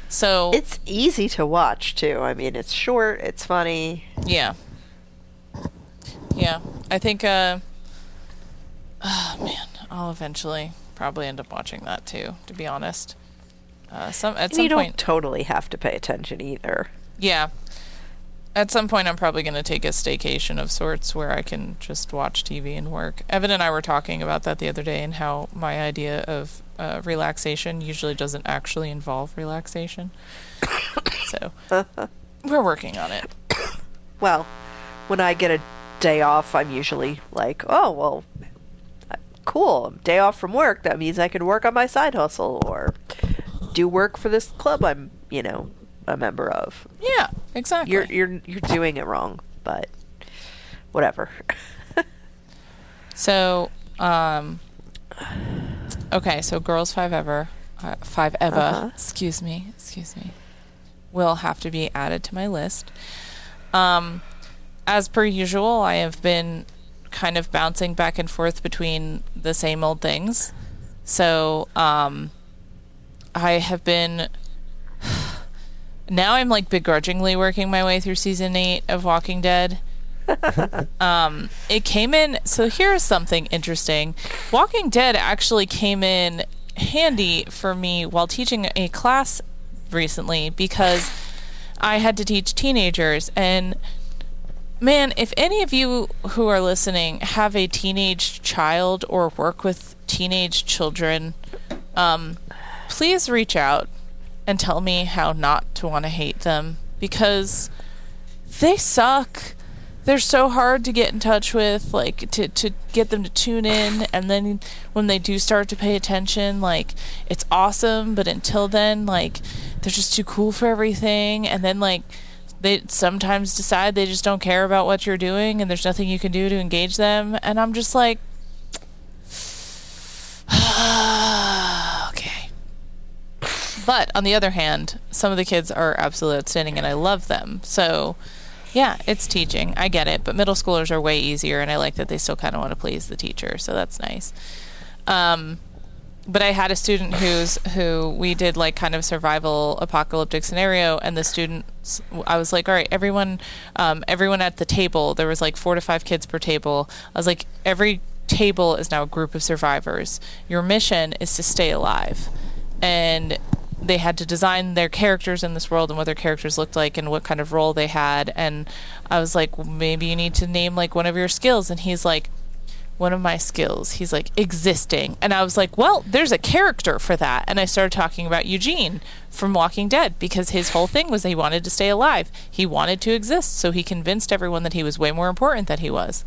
So It's easy to watch too. I mean, it's short, it's funny. Yeah. Yeah. I think uh [SIGHS] oh man, I'll eventually probably end up watching that too, to be honest. Uh some at And some you don't point totally have to pay attention either. Yeah. At some point I'm probably gonna take a staycation of sorts where I can just watch TV and work. Evan and I were talking about that the other day and how my idea of uh, relaxation usually doesn't actually involve relaxation. [COUGHS] so we're working on it. Well, when I get a day off, I'm usually like, oh, well, cool. Day off from work. That means I can work on my side hustle or do work for this club I'm, you know, a member of. Yeah, exactly. You're you're you're doing it wrong, but whatever. So, um, okay, so girls five ever, uh, five ever. Uh-huh. Excuse me, excuse me. Will have to be added to my list. Um, as per usual, I have been kind of bouncing back and forth between the same old things. So, um, I have been. [SIGHS] Now I'm like begrudgingly working my way through season eight of Walking Dead. [LAUGHS] Um, it came in. So here's something interesting. Walking Dead actually came in handy for me while teaching a class recently because I had to teach teenagers and man, if any of you who are listening have a teenage child or work with teenage children, um, please reach out and tell me how not to want to hate them because they suck. They're so hard to get in touch with, like to to get them to tune in, and then when they do start to pay attention, like it's awesome. But until then, like they're just too cool for everything, and then like they sometimes decide they just don't care about what you're doing, and there's nothing you can do to engage them. And I'm just like, [SIGHS] okay. But on the other hand, some of the kids are absolutely outstanding, and I love them. So, yeah, it's teaching. I get it. But middle schoolers are way easier, and I like that they still kind of want to please the teacher. So that's nice. Um, but I had a student who's who we did like kind of survival apocalyptic scenario, and the students, I was like, all right, everyone, um, everyone at the table. There was like four to five kids per table. I was like, every table is now a group of survivors. Your mission is to stay alive, and they had to design their characters in this world and what their characters looked like and what kind of role they had. And I was like, maybe you need to name like one of your skills, and he's like one of my skills. He's like existing. And I was like, well, there's a character for that. And I started talking about Eugene from Walking Dead because his whole thing was that he wanted to stay alive. He wanted to exist. So he convinced everyone that he was way more important than he was.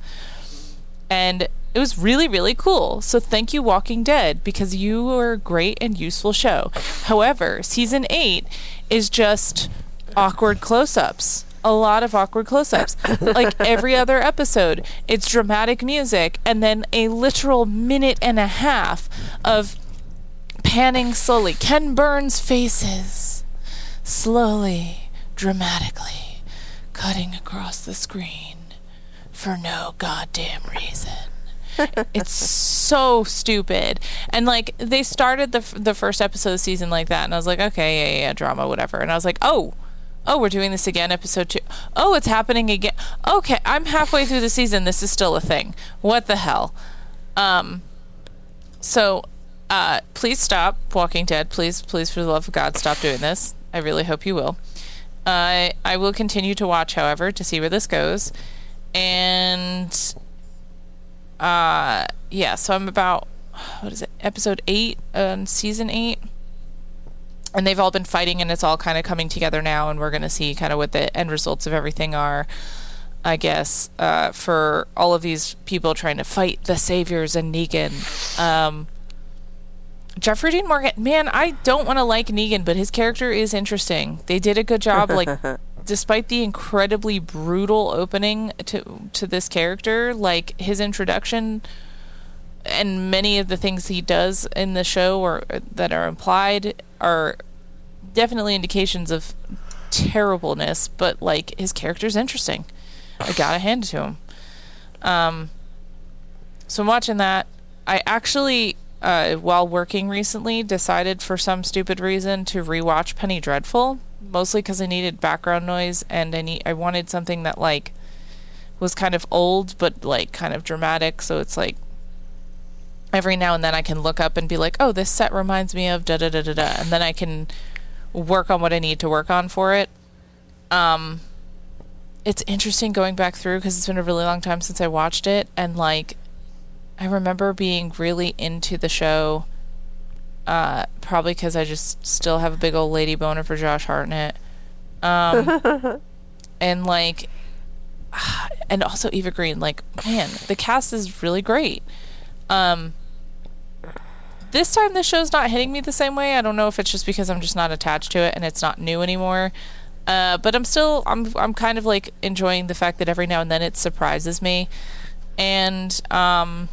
And it was really, really cool. So thank you, Walking Dead, because you are a great and useful show. However, season eight is just awkward close ups a lot of awkward close ups. [LAUGHS] like every other episode, it's dramatic music and then a literal minute and a half of panning slowly. Ken Burns' faces slowly, dramatically, cutting across the screen for no goddamn reason. [LAUGHS] it's so stupid. And like they started the f- the first episode of the season like that, and I was like, okay, yeah, yeah, yeah, drama, whatever. And I was like, oh, oh, we're doing this again, episode two. Oh, it's happening again. Okay, I'm halfway through the season. This is still a thing. What the hell? Um, so, uh, please stop Walking Dead. Please, please, for the love of God, stop doing this. I really hope you will. Uh, I will continue to watch, however, to see where this goes. And, uh, yeah, so I'm about, what is it, episode eight on season eight and they've all been fighting and it's all kind of coming together now and we're going to see kind of what the end results of everything are i guess uh, for all of these people trying to fight the saviors and negan. Um, jeffrey dean morgan man i don't want to like negan but his character is interesting. They did a good job like [LAUGHS] despite the incredibly brutal opening to to this character like his introduction and many of the things he does in the show or that are implied are definitely indications of terribleness, but like his character's interesting. I gotta hand it to him. Um, so I'm watching that. I actually, uh, while working recently, decided for some stupid reason to rewatch Penny Dreadful, mostly because I needed background noise and I need I wanted something that like was kind of old but like kind of dramatic. So it's like every now and then I can look up and be like, oh, this set reminds me of da da da da da, and then I can work on what I need to work on for it. Um, it's interesting going back through because it's been a really long time since I watched it, and like, I remember being really into the show. Uh, probably because I just still have a big old lady boner for Josh Hartnett. Um, [LAUGHS] and like, [SIGHS] and also Eva Green. Like, man, the cast is really great. Um, this time the show's not hitting me the same way. I don't know if it's just because I'm just not attached to it and it's not new anymore. Uh, but I'm still I'm I'm kind of like enjoying the fact that every now and then it surprises me, and um,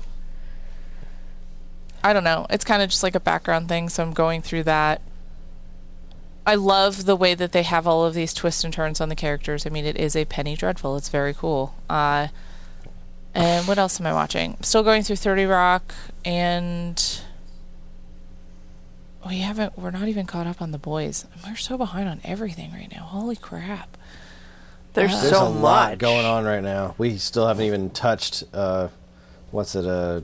I don't know. It's kind of just like a background thing, so I'm going through that. I love the way that they have all of these twists and turns on the characters. I mean, it is a Penny Dreadful. It's very cool. Uh, and what else am I watching? Still going through 30 Rock and we haven't we're not even caught up on the boys. We're so behind on everything right now. Holy crap. There's There's so a lot much going on right now. We still haven't even touched. Uh, what's it? Uh,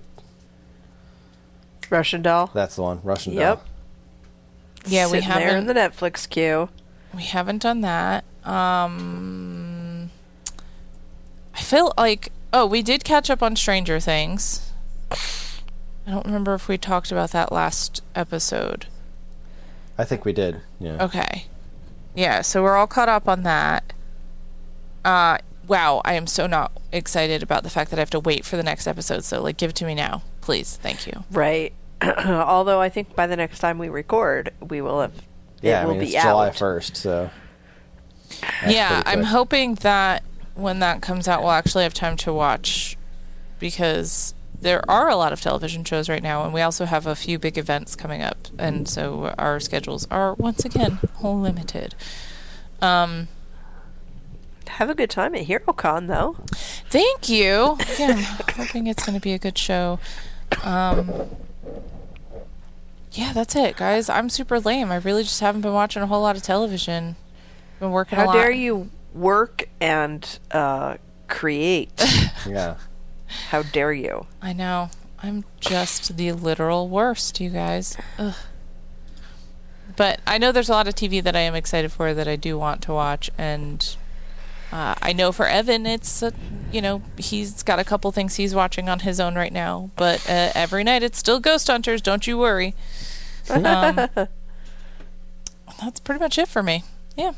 Russian doll. that's the one. Russian Yep. doll. Yep. Yeah, we Sitting there in haven't the Netflix queue. we haven't done that. Um I feel like oh, we did catch up on Stranger Things. I don't remember if we talked about that last episode. I think we did. Yeah. Okay. Yeah, so we're all caught up on that. Uh wow, I am so not excited about the fact that I have to wait for the next episode, so like give it to me now. Please. Thank you. Right. [CLEARS THROAT] Although I think by the next time we record, we will have. Yeah, it I will mean it's be July first, so that's yeah, I'm hoping that when that comes out, we'll actually have time to watch because there are a lot of television shows right now, and we also have a few big events coming up, and so our schedules are once again limited. Um, Have a good time at HeroesCon, though. thank you. Yeah, I'm [LAUGHS] hoping it's going to be a good show. Um, yeah, that's it, guys. I'm super lame. I really just haven't been watching a whole lot of television. Been working a How lot. dare you work and uh, create? [LAUGHS] yeah. How dare you? I know. I'm just the literal worst, you guys. Ugh. But I know there's a lot of TV that I am excited for that I do want to watch, and uh, I know for Evan, it's uh, you know he's got a couple things he's watching on his own right now. But uh, every night it's still Ghost Hunters. Don't you worry. [LAUGHS] Um, that's pretty much it for me. Yeah,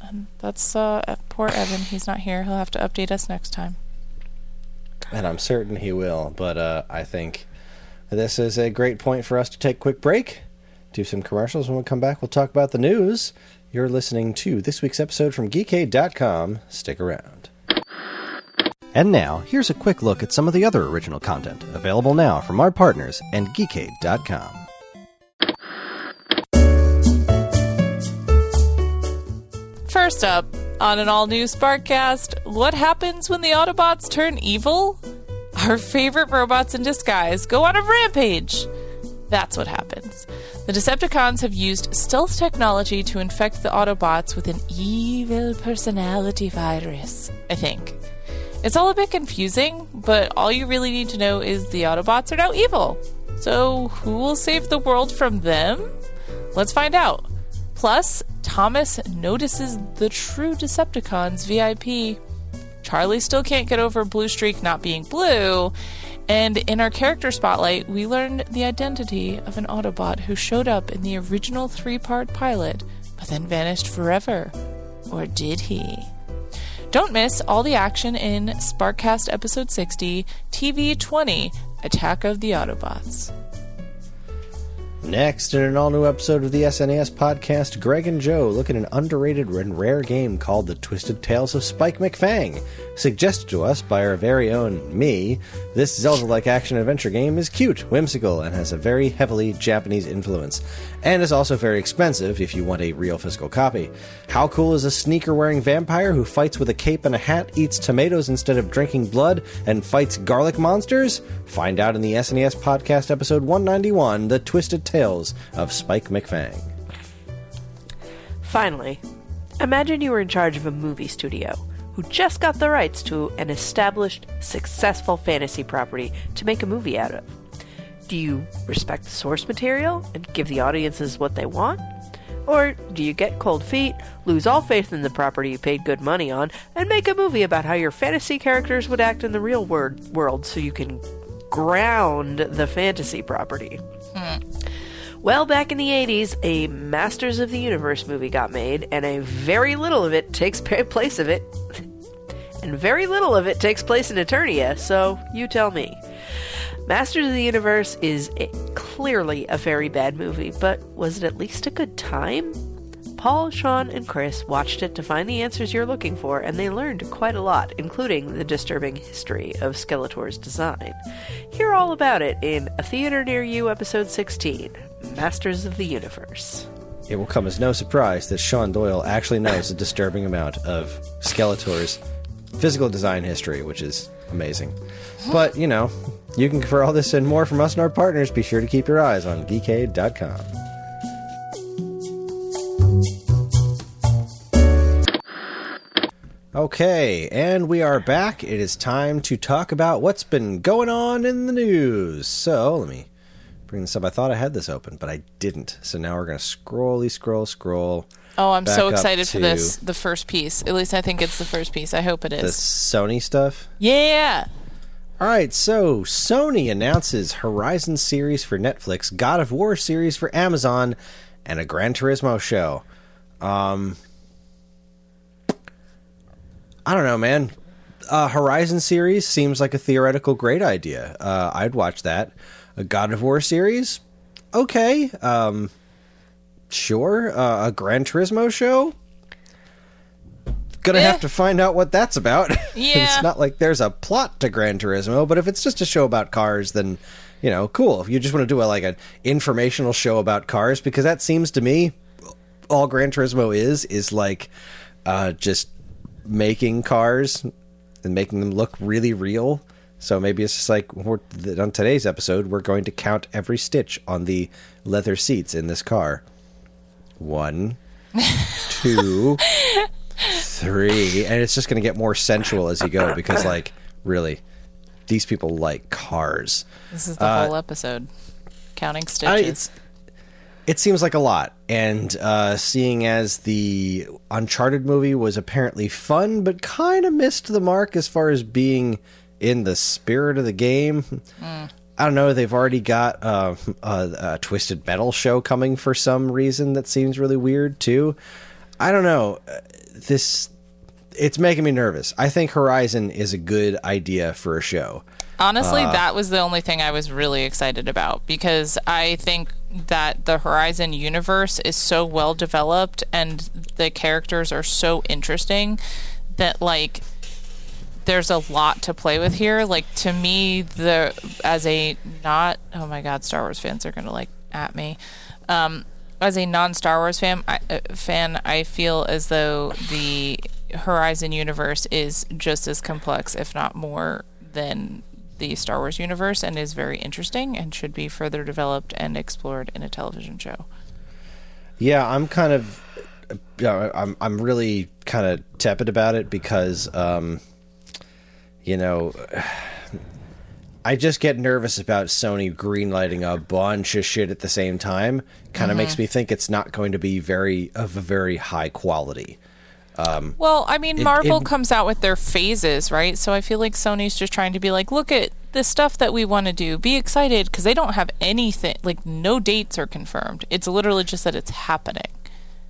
and that's uh, poor Evan. He's not here. He'll have to update us next time. And I'm certain he will, but uh, I think this is a great point for us to take a quick break, do some commercials. When we come back, we'll talk about the news. You're listening to this week's episode from Geekade.com. Stick around. And now, here's a quick look at some of the other original content available now from our partners and Geekade.com. First up, on an all new Sparkcast, what happens when the Autobots turn evil? Our favorite robots in disguise go on a rampage. That's what happens. The Decepticons have used stealth technology to infect the Autobots with an evil personality virus, I think. It's all a bit confusing, but all you really need to know is the Autobots are now evil. So, who will save the world from them? Let's find out. Plus, Thomas notices the true Decepticons VIP. Charlie still can't get over Blue Streak not being blue. And in our character spotlight, we learned the identity of an Autobot who showed up in the original three part pilot, but then vanished forever. Or did he? Don't miss all the action in Sparkcast Episode 60, TV 20 Attack of the Autobots. Next, in an all new episode of the SNES podcast, Greg and Joe look at an underrated and rare game called The Twisted Tales of Spike McFang. Suggested to us by our very own me, this Zelda like action adventure game is cute, whimsical, and has a very heavily Japanese influence. And is also very expensive if you want a real physical copy. How cool is a sneaker wearing vampire who fights with a cape and a hat, eats tomatoes instead of drinking blood, and fights garlic monsters? Find out in the SNES podcast episode 191 The Twisted Tales of Spike McFang. Finally, imagine you were in charge of a movie studio who just got the rights to an established, successful fantasy property to make a movie out of. Do you respect the source material and give the audiences what they want? Or do you get cold feet, lose all faith in the property you paid good money on, and make a movie about how your fantasy characters would act in the real word- world so you can ground the fantasy property? Hmm. Well, back in the 80s, a Masters of the Universe movie got made, and a very little of it takes [LAUGHS] place of it. And very little of it takes place in Eternia, so you tell me. Masters of the Universe is clearly a very bad movie, but was it at least a good time? Paul, Sean, and Chris watched it to find the answers you're looking for, and they learned quite a lot, including the disturbing history of Skeletor's design. Hear all about it in A Theater Near You, Episode 16 Masters of the Universe. It will come as no surprise that Sean Doyle actually knows a disturbing amount of Skeletor's physical design history, which is amazing. But, you know, you can for all this and more from us and our partners, be sure to keep your eyes on geekade.com. Okay, and we are back. It is time to talk about what's been going on in the news. So, let me bring this up. I thought I had this open, but I didn't. So now we're gonna scrolly scroll scroll. Oh, I'm so excited for this. The first piece. At least I think it's the first piece. I hope it is. The. Sony stuff. Yeah. All right, so Sony announces Horizon series for Netflix, God of War series for Amazon, and a Gran Turismo show. Um, I don't know, man. Uh, Horizon series seems like a theoretical great idea. Uh, I'd watch that. A God of War series, okay. Um, sure. Uh, a Gran Turismo show. Gonna Eh. have to find out what that's about. [LAUGHS] Yeah. it's not like there's a plot to Gran Turismo, but if it's just a show about cars, then you know, cool. If you just want to do a, like an informational show about cars, because that seems to me all Gran Turismo is is like uh, just making cars and making them look really real. So maybe it's just like we're, on today's episode, we're going to count every stitch on the leather seats in this car. One, [LAUGHS] two, three, and it's just going to get more sensual as you go because, [LAUGHS] like, really, these people like cars. This is the whole episode. Counting I, stitches. it's it seems like a lot, and uh, seeing as the Uncharted movie was apparently fun, but kind of missed the mark as far as being in the spirit of the game. I don't know. They've already got uh, a, a Twisted Metal show coming for some reason that seems really weird too. I don't know. This it's making me nervous. I think Horizon is a good idea for a show. Honestly, uh, that was the only thing I was really excited about because I think that the Horizon universe is so well developed and the characters are so interesting that like there's a lot to play with here. Like to me, the as a not oh my god, Star Wars fans are gonna like at me. Um, as a non Star Wars fan, I, uh, fan, I feel as though the Horizon universe is just as complex, if not more, than the Star Wars universe, and is very interesting and should be further developed and explored in a television show. Yeah, I'm kind of, uh, I'm I'm really kind of tepid about it because, um, you know, I just get nervous about Sony greenlighting a bunch of shit at the same time. Kind of mm-hmm. makes me think it's not going to be very of a very high quality. Um, well, I mean, Marvel it- comes out with their phases, right? So I feel like Sony's just trying to be like, look at the stuff that we want to do. Be excited because they don't have anything, like, no dates are confirmed. It's literally just that it's happening.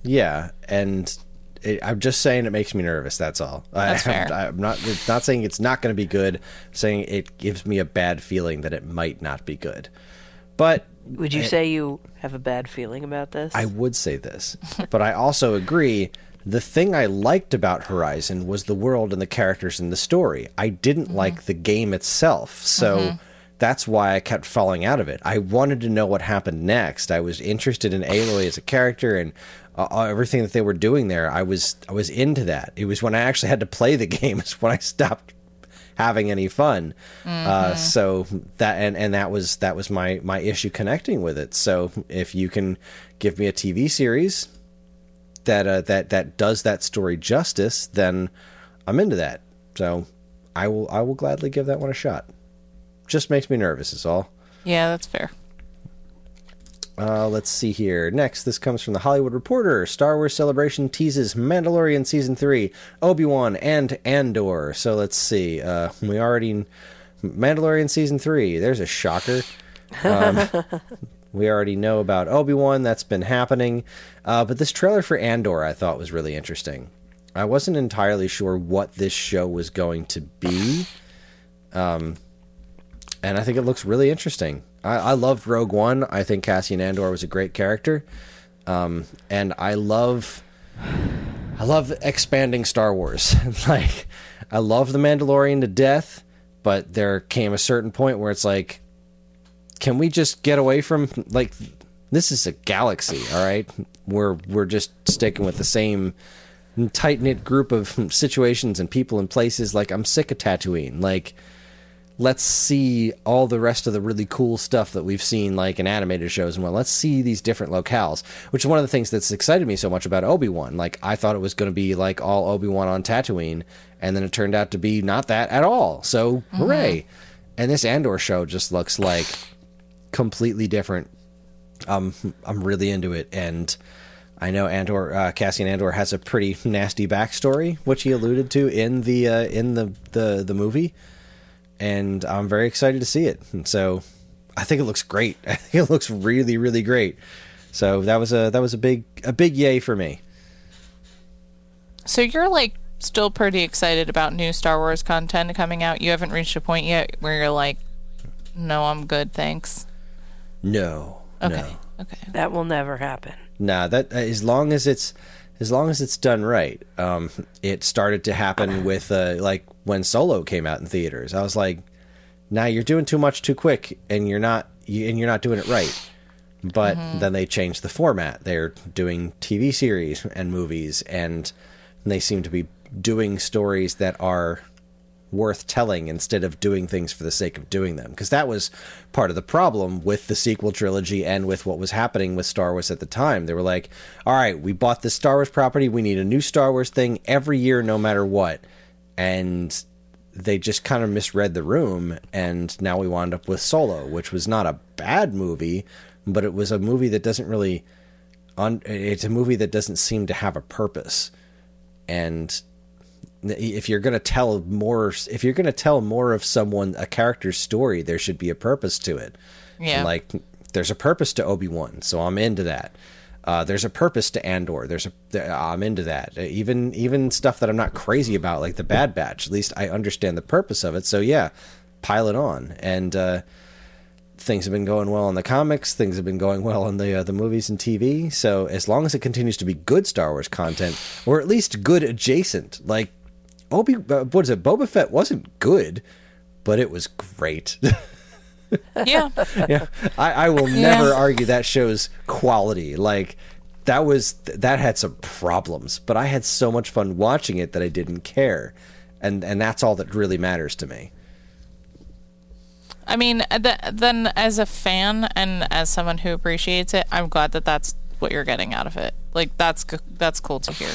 Yeah, and it, I'm just saying it makes me nervous. That's all. That's [LAUGHS] I, fair. I'm not it's not saying it's not going to be good. I'm saying it gives me a bad feeling that it might not be good. But Would you say you have a bad feeling about this? I would say this, but I also agree. The thing I liked about Horizon was the world and the characters and the story. I didn't mm-hmm. like the game itself, so mm-hmm. That's why I kept falling out of it. I wanted to know what happened next. I was interested in Aloy as a character and uh, uh, everything that they were doing there. I was I was into that. It was when I actually had to play the [LAUGHS] game is when I stopped having any fun. Uh, so that and, and that was that was my my issue connecting with it. So if you can give me a TV series that uh, that that does that story justice, then I'm into that. So I will I will gladly give that one a shot. Just makes me nervous is all. Yeah, that's fair. Uh, let's see here. Next, this comes from the Hollywood Reporter. Star Wars Celebration teases Mandalorian season three, Obi Wan, and Andor. So let's see. Uh, we already Mandalorian season three. There's a shocker. Um, [LAUGHS] we already know about Obi Wan. That's been happening. Uh, but this trailer for Andor, I thought was really interesting. I wasn't entirely sure what this show was going to be. Um, and I think it looks really interesting. I, I loved Rogue One. I think Cassian Andor was a great character, um, and I love, I love expanding Star Wars. [LAUGHS] like, I love the Mandalorian to death, but there came a certain point where it's like, can we just get away from like this is a galaxy, all right? We're we're just sticking with the same tight knit group of [LAUGHS] situations and people and places. Like I'm sick of Tatooine. Like let's see all the rest of the really cool stuff that we've seen like in animated shows and well let's see these different locales which is one of the things that's excited me so much about obi-wan. Like i thought it was going to be like all obi-wan on tatooine and then it turned out to be not that at all. So hooray! And this andor show just looks like completely different. Um, I'm really into it, and I know Andor uh, Cassian Andor has a pretty nasty backstory, which he alluded to in the uh, in the, the the movie, and I'm very excited to see it. And so, I think it looks great. [LAUGHS] I think it looks really really great. So that was a that was a big a big yay for me. So you're like still pretty excited about new Star Wars content coming out. You haven't reached a point yet where you're like, "No, I'm good, thanks." No, Okay. no. Okay. That will never happen. Nah, that uh, as long as it's as long as it's done right. Um, it started to happen with uh, like when Solo came out in theaters. I was like, "Now you're doing too much too quick, and you're not you, and you're not doing it right." But then they changed the format. They're doing TV series and movies, and they seem to be doing stories that are worth telling instead of doing things for the sake of doing them. Because that was part of the problem with the sequel trilogy and with what was happening with Star Wars at the time. They were like, all right, we bought this Star Wars property. We need a new Star Wars thing every year, no matter what. And they just kind of misread the room. And now we wound up with Solo, which was not a bad movie, but it was a movie that doesn't really. It's a movie that doesn't seem to have a purpose. And if you're going to tell more if you're going to tell more of someone a character's story there should be a purpose to it Yeah. Like there's a purpose to obi-wan so i'm into that uh, there's a purpose to andor there's a i'm into that even even stuff that i'm not crazy about like the bad batch at least i understand the purpose of it so yeah pile it on and uh things have been going well in the comics. Things have been going well in the uh, the movies and TV. So as long as it continues to be good Star Wars content, or at least good adjacent, like Obi, uh, what is it? Boba Fett wasn't good, but it was great. [LAUGHS] yeah. [LAUGHS] yeah, I, I will Yeah. never argue that show's quality. Like that was that had some problems, but I had so much fun watching it that I didn't care, and and that's all that really matters to me. I mean, th- then as a fan and as someone who appreciates it, I'm glad that that's what you're getting out of it. Like that's that's cool to hear.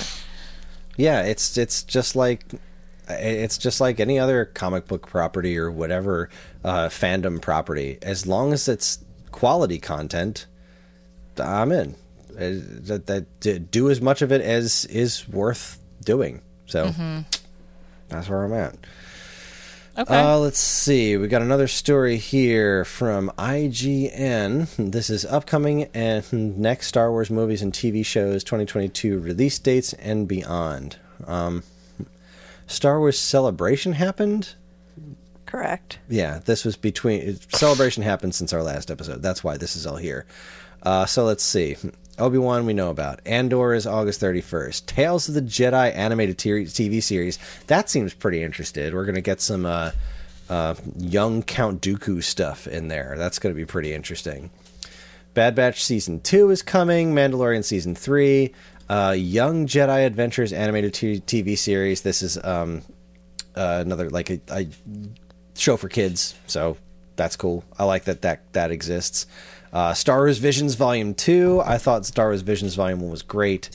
Yeah, it's it's just like it's just like any other comic book property or whatever uh, fandom property. As long as it's quality content, I'm in. Uh, That, that do as much of it as is worth doing. So that's where I'm at. Okay. Uh, let's see. We got another story here from IGN. [LAUGHS] This is upcoming and [LAUGHS] next Star Wars movies and TV shows 2022 release dates and beyond. Um, Star Wars Celebration happened. Correct. Yeah, this was between Celebration happened since our last episode. That's why this is all here. Uh, so let's see. Obi Wan we know about. Andor is August 31st. Tales of the Jedi animated TV series. That seems pretty interested. We're gonna get some uh, uh, young Count Dooku stuff in there. That's gonna be pretty interesting. Bad Batch season two is coming. Mandalorian season three. Uh, Young Jedi Adventures animated t- TV series. This is um, uh, another like a, a show for kids, so that's cool. I like that that that exists. Uh, Star Wars Visions Volume Two. I thought Star Wars Visions Volume One was great.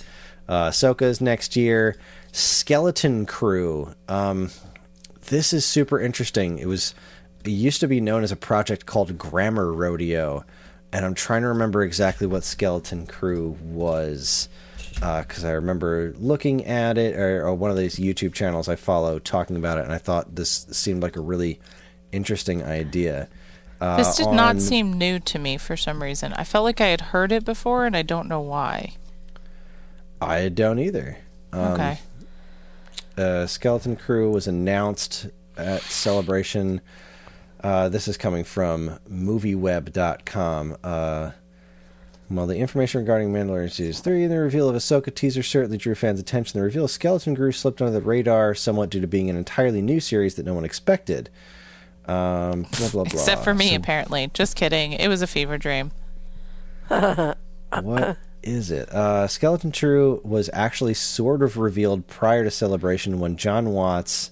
Uh, Ahsoka's next year. Skeleton Crew. Um, this is super interesting. It was it used to be known as a project called Grammar Rodeo, and I'm trying to remember exactly what Skeleton Crew was because I remember looking at it or, or one of these YouTube channels I follow talking about it, and I thought this seemed like a really interesting idea. Uh, this did not seem new to me for some reason. I felt like I had heard it before, and I don't know why. I don't either. Um, okay. uh, Skeleton Crew was announced at Celebration. Uh, this is coming from MovieWeb.com. Uh, while the information regarding Mandalorian Season 3 and the reveal of Ahsoka teaser certainly drew fans' attention, the reveal of Skeleton Crew slipped under the radar somewhat due to being an entirely new series that no one expected. Um, blah, blah, blah. Except for me, So apparently. Just kidding. It was a fever dream. what is it? Uh, Skeleton Crew was actually sort of revealed prior to Celebration when Jon Watts,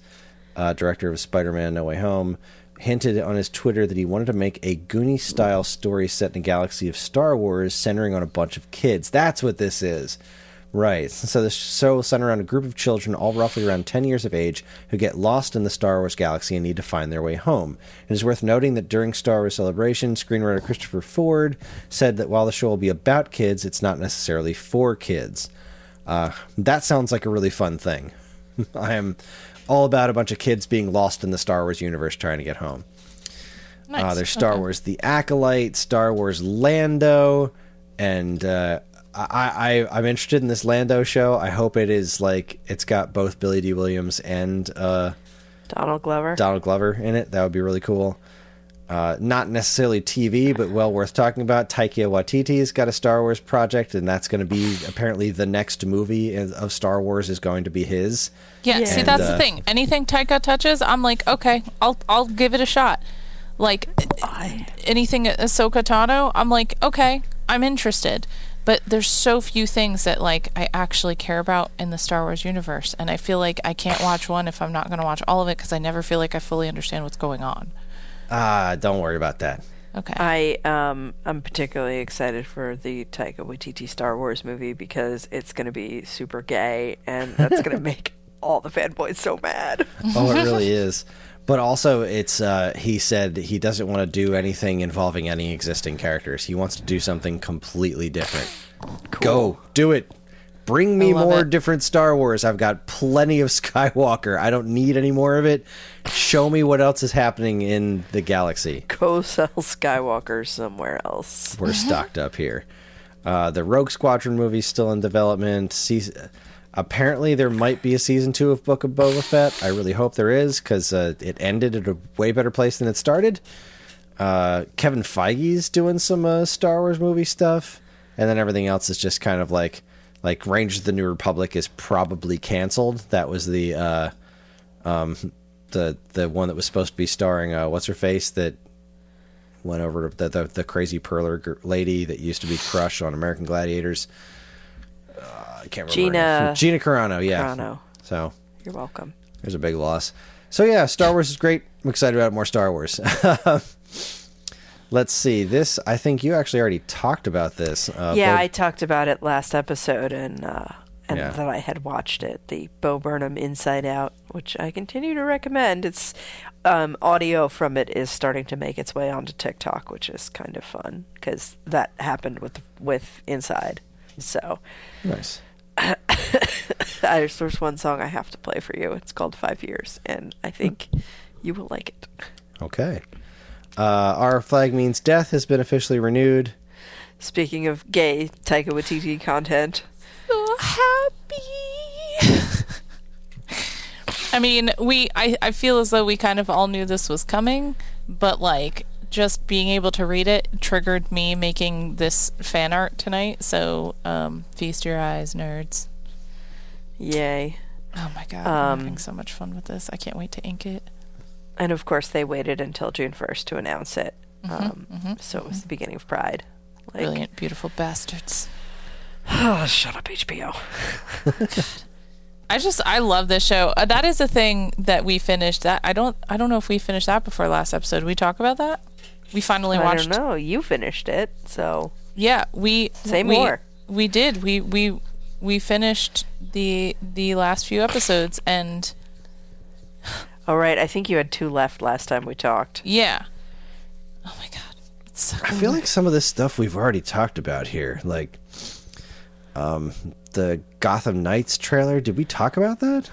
uh, director of Spider-Man: No Way Home, hinted on his Twitter that he wanted to make a Goonie-style story set in a galaxy of Star Wars, centering on a bunch of kids. That's what this is. Right. So the show will center around a group of children, all roughly around 10 years of age, who get lost in the Star Wars galaxy and need to find their way home. It is worth noting that during Star Wars Celebration, screenwriter Christopher Ford said that while the show will be about kids, it's not necessarily for kids. Uh, that sounds like a really fun thing. [LAUGHS] I am all about a bunch of kids being lost in the Star Wars universe trying to get home. Nice. Uh, there's Star Okay. Wars The Acolyte, Star Wars Lando, and uh, I, I I'm interested in this Lando show. I hope it is like it's got both Billy Dee Williams and uh, Donald Glover. Donald Glover in it. That would be really cool. Uh, not necessarily TV, but well worth talking about. Taika Waititi's got a Star Wars project, and that's going to be apparently the next movie of of Star Wars is going to be his. Yeah, Yeah. see And, that's uh, the thing. Anything Taika touches, I'm like, okay, I'll I'll give it a shot. Like I, anything Ahsoka Tano, I'm like, okay, I'm interested. But there's so few things that like I actually care about in the Star Wars universe, and I feel like I can't watch one if I'm not going to watch all of it because I never feel like I fully understand what's going on. Ah, don't worry about that. Okay. I um I'm particularly excited for the Taika Waititi Star Wars movie because it's going to be super gay and that's going [LAUGHS] to make all the fanboys so mad. Oh, it really is. [LAUGHS] But also, it's uh, he said he doesn't want to do anything involving any existing characters. He wants to do something completely different. Go do it. Bring me more it. different Star Wars. I've got plenty of [LAUGHS] Skywalker. I don't need any more of it. Show me what else is happening in the galaxy. Go [LAUGHS] sell Skywalker somewhere else. We're [LAUGHS] stocked up here. Uh, the Rogue Squadron movie's still in development. Season, apparently, there might be a season two of Book of Boba Fett. I really hope there is because uh, it ended at a way better place than it started. Uh, Kevin Feige's doing some uh, Star Wars movie stuff, and then everything else is just kind of like like Rangers of the New Republic is probably canceled. That was the uh, um, the the one that was supposed to be starring uh, what's her face that went over to the the, the crazy perler lady that used to be Crush on American Gladiators. I can't remember. Gina- Gina Carano. Yeah. Carano. So You're welcome. there's a big loss. So yeah, Star Wars is great. I'm excited about more Star Wars. [LAUGHS] Let's see. This I think you actually already talked about this. Uh, yeah, Bo- I talked about it last episode and uh and Yeah. that I had watched it, the Bo Burnham Inside Out, which I continue to recommend. It's um, audio from it is starting to make its way onto TikTok, which is kind of fun because that happened with with Inside. So nice. [LAUGHS] there's, there's one song I have to play for you. It's called Five Years, and I think you will like it. Okay. Uh, Our flag means death has been officially renewed. Speaking of gay Taika Waititi content, so happy. [LAUGHS] I mean, we I, I feel as though we kind of all knew this was coming, but like just being able to read it triggered me making this fan art tonight. So, um, feast your eyes, nerds. yay! Oh my god, Um, I'm having so much fun with this. I can't wait to ink it. And of course, they waited until June 1st to announce it. Um, mhm, so it was the beginning of Pride. Like, Brilliant, beautiful bastards. oh, [SIGHS] shut up, HBO. [LAUGHS] I just I love this show. Uh, that is a thing that we finished. That I don't I don't know if we finished that before last episode. Did we talk about that? We finally I watched. don't know. You finished it, so Yeah, we Say we, more. We did. We we we finished the the last few episodes, and all right. I think you had two left last time we talked. yeah. Oh my god, it's so I feel like some of this stuff we've already talked about here, like um, the Gotham Knights trailer. Did we talk about that?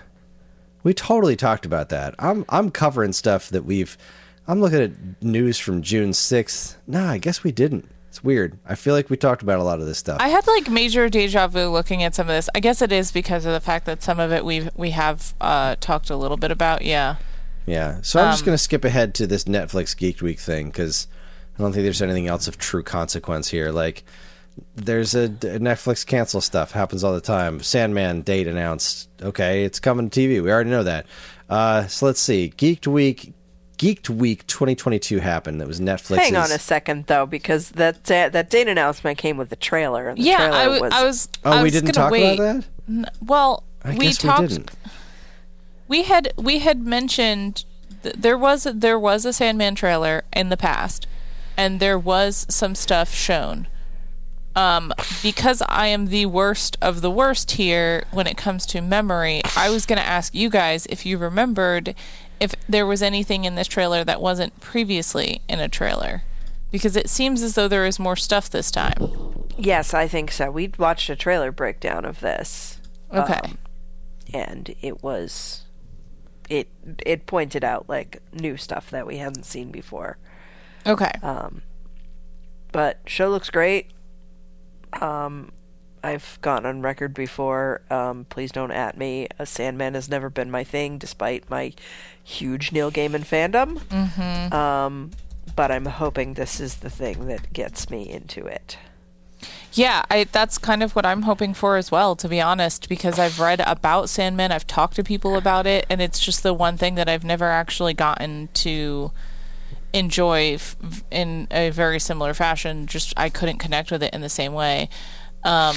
We totally talked about that. I'm I'm covering stuff that we've. I'm looking at news from June sixth. Nah, I guess we didn't. It's weird. I feel like we talked about a lot of this stuff. I had like major deja vu looking at some of this. I guess it is because of the fact that some of it we have we have uh, talked a little bit about. Yeah. Yeah. So I'm just Um, going to skip ahead to this Netflix Geek Week thing because I don't think there's anything else of true consequence here. Like, there's a, a Netflix cancel stuff happens all the time. Sandman date announced. Okay, it's coming to TV. We already know that. Uh, so let's see. Geeked Week. Geeked Week 2022 happened. That was Netflix. Hang on a second, though, because that da- that date announcement came with the trailer, and the Yeah, trailer I, w- was I was. Oh, I we was didn't gonna talk wait. about that. Well, I we guess talked. we didn't. we had we had mentioned th- there was a, there was a Sandman trailer in the past, and there was some stuff shown. um, because I am the worst of the worst here when it comes to memory, I was going to ask you guys if you remembered if there was anything in this trailer that wasn't previously in a trailer. Because it seems as though there is more stuff this time. Yes, I think so. We watched a trailer breakdown of this. Okay. um, and it was it it pointed out like new stuff that we hadn't seen before. okay. Um, but show looks great. Um, I've gone on record before. Um, please don't at me. A Sandman has never been my thing, despite my huge Neil Gaiman fandom. Mm-hmm. Um, but I'm hoping this is the thing that gets me into it. Yeah, I, that's kind of what I'm hoping for as well, to be honest, because I've read about Sandman, I've talked to people about it, and it's just the one thing that I've never actually gotten to enjoy f- in a very similar fashion. Just I couldn't connect with it in the same way. Um,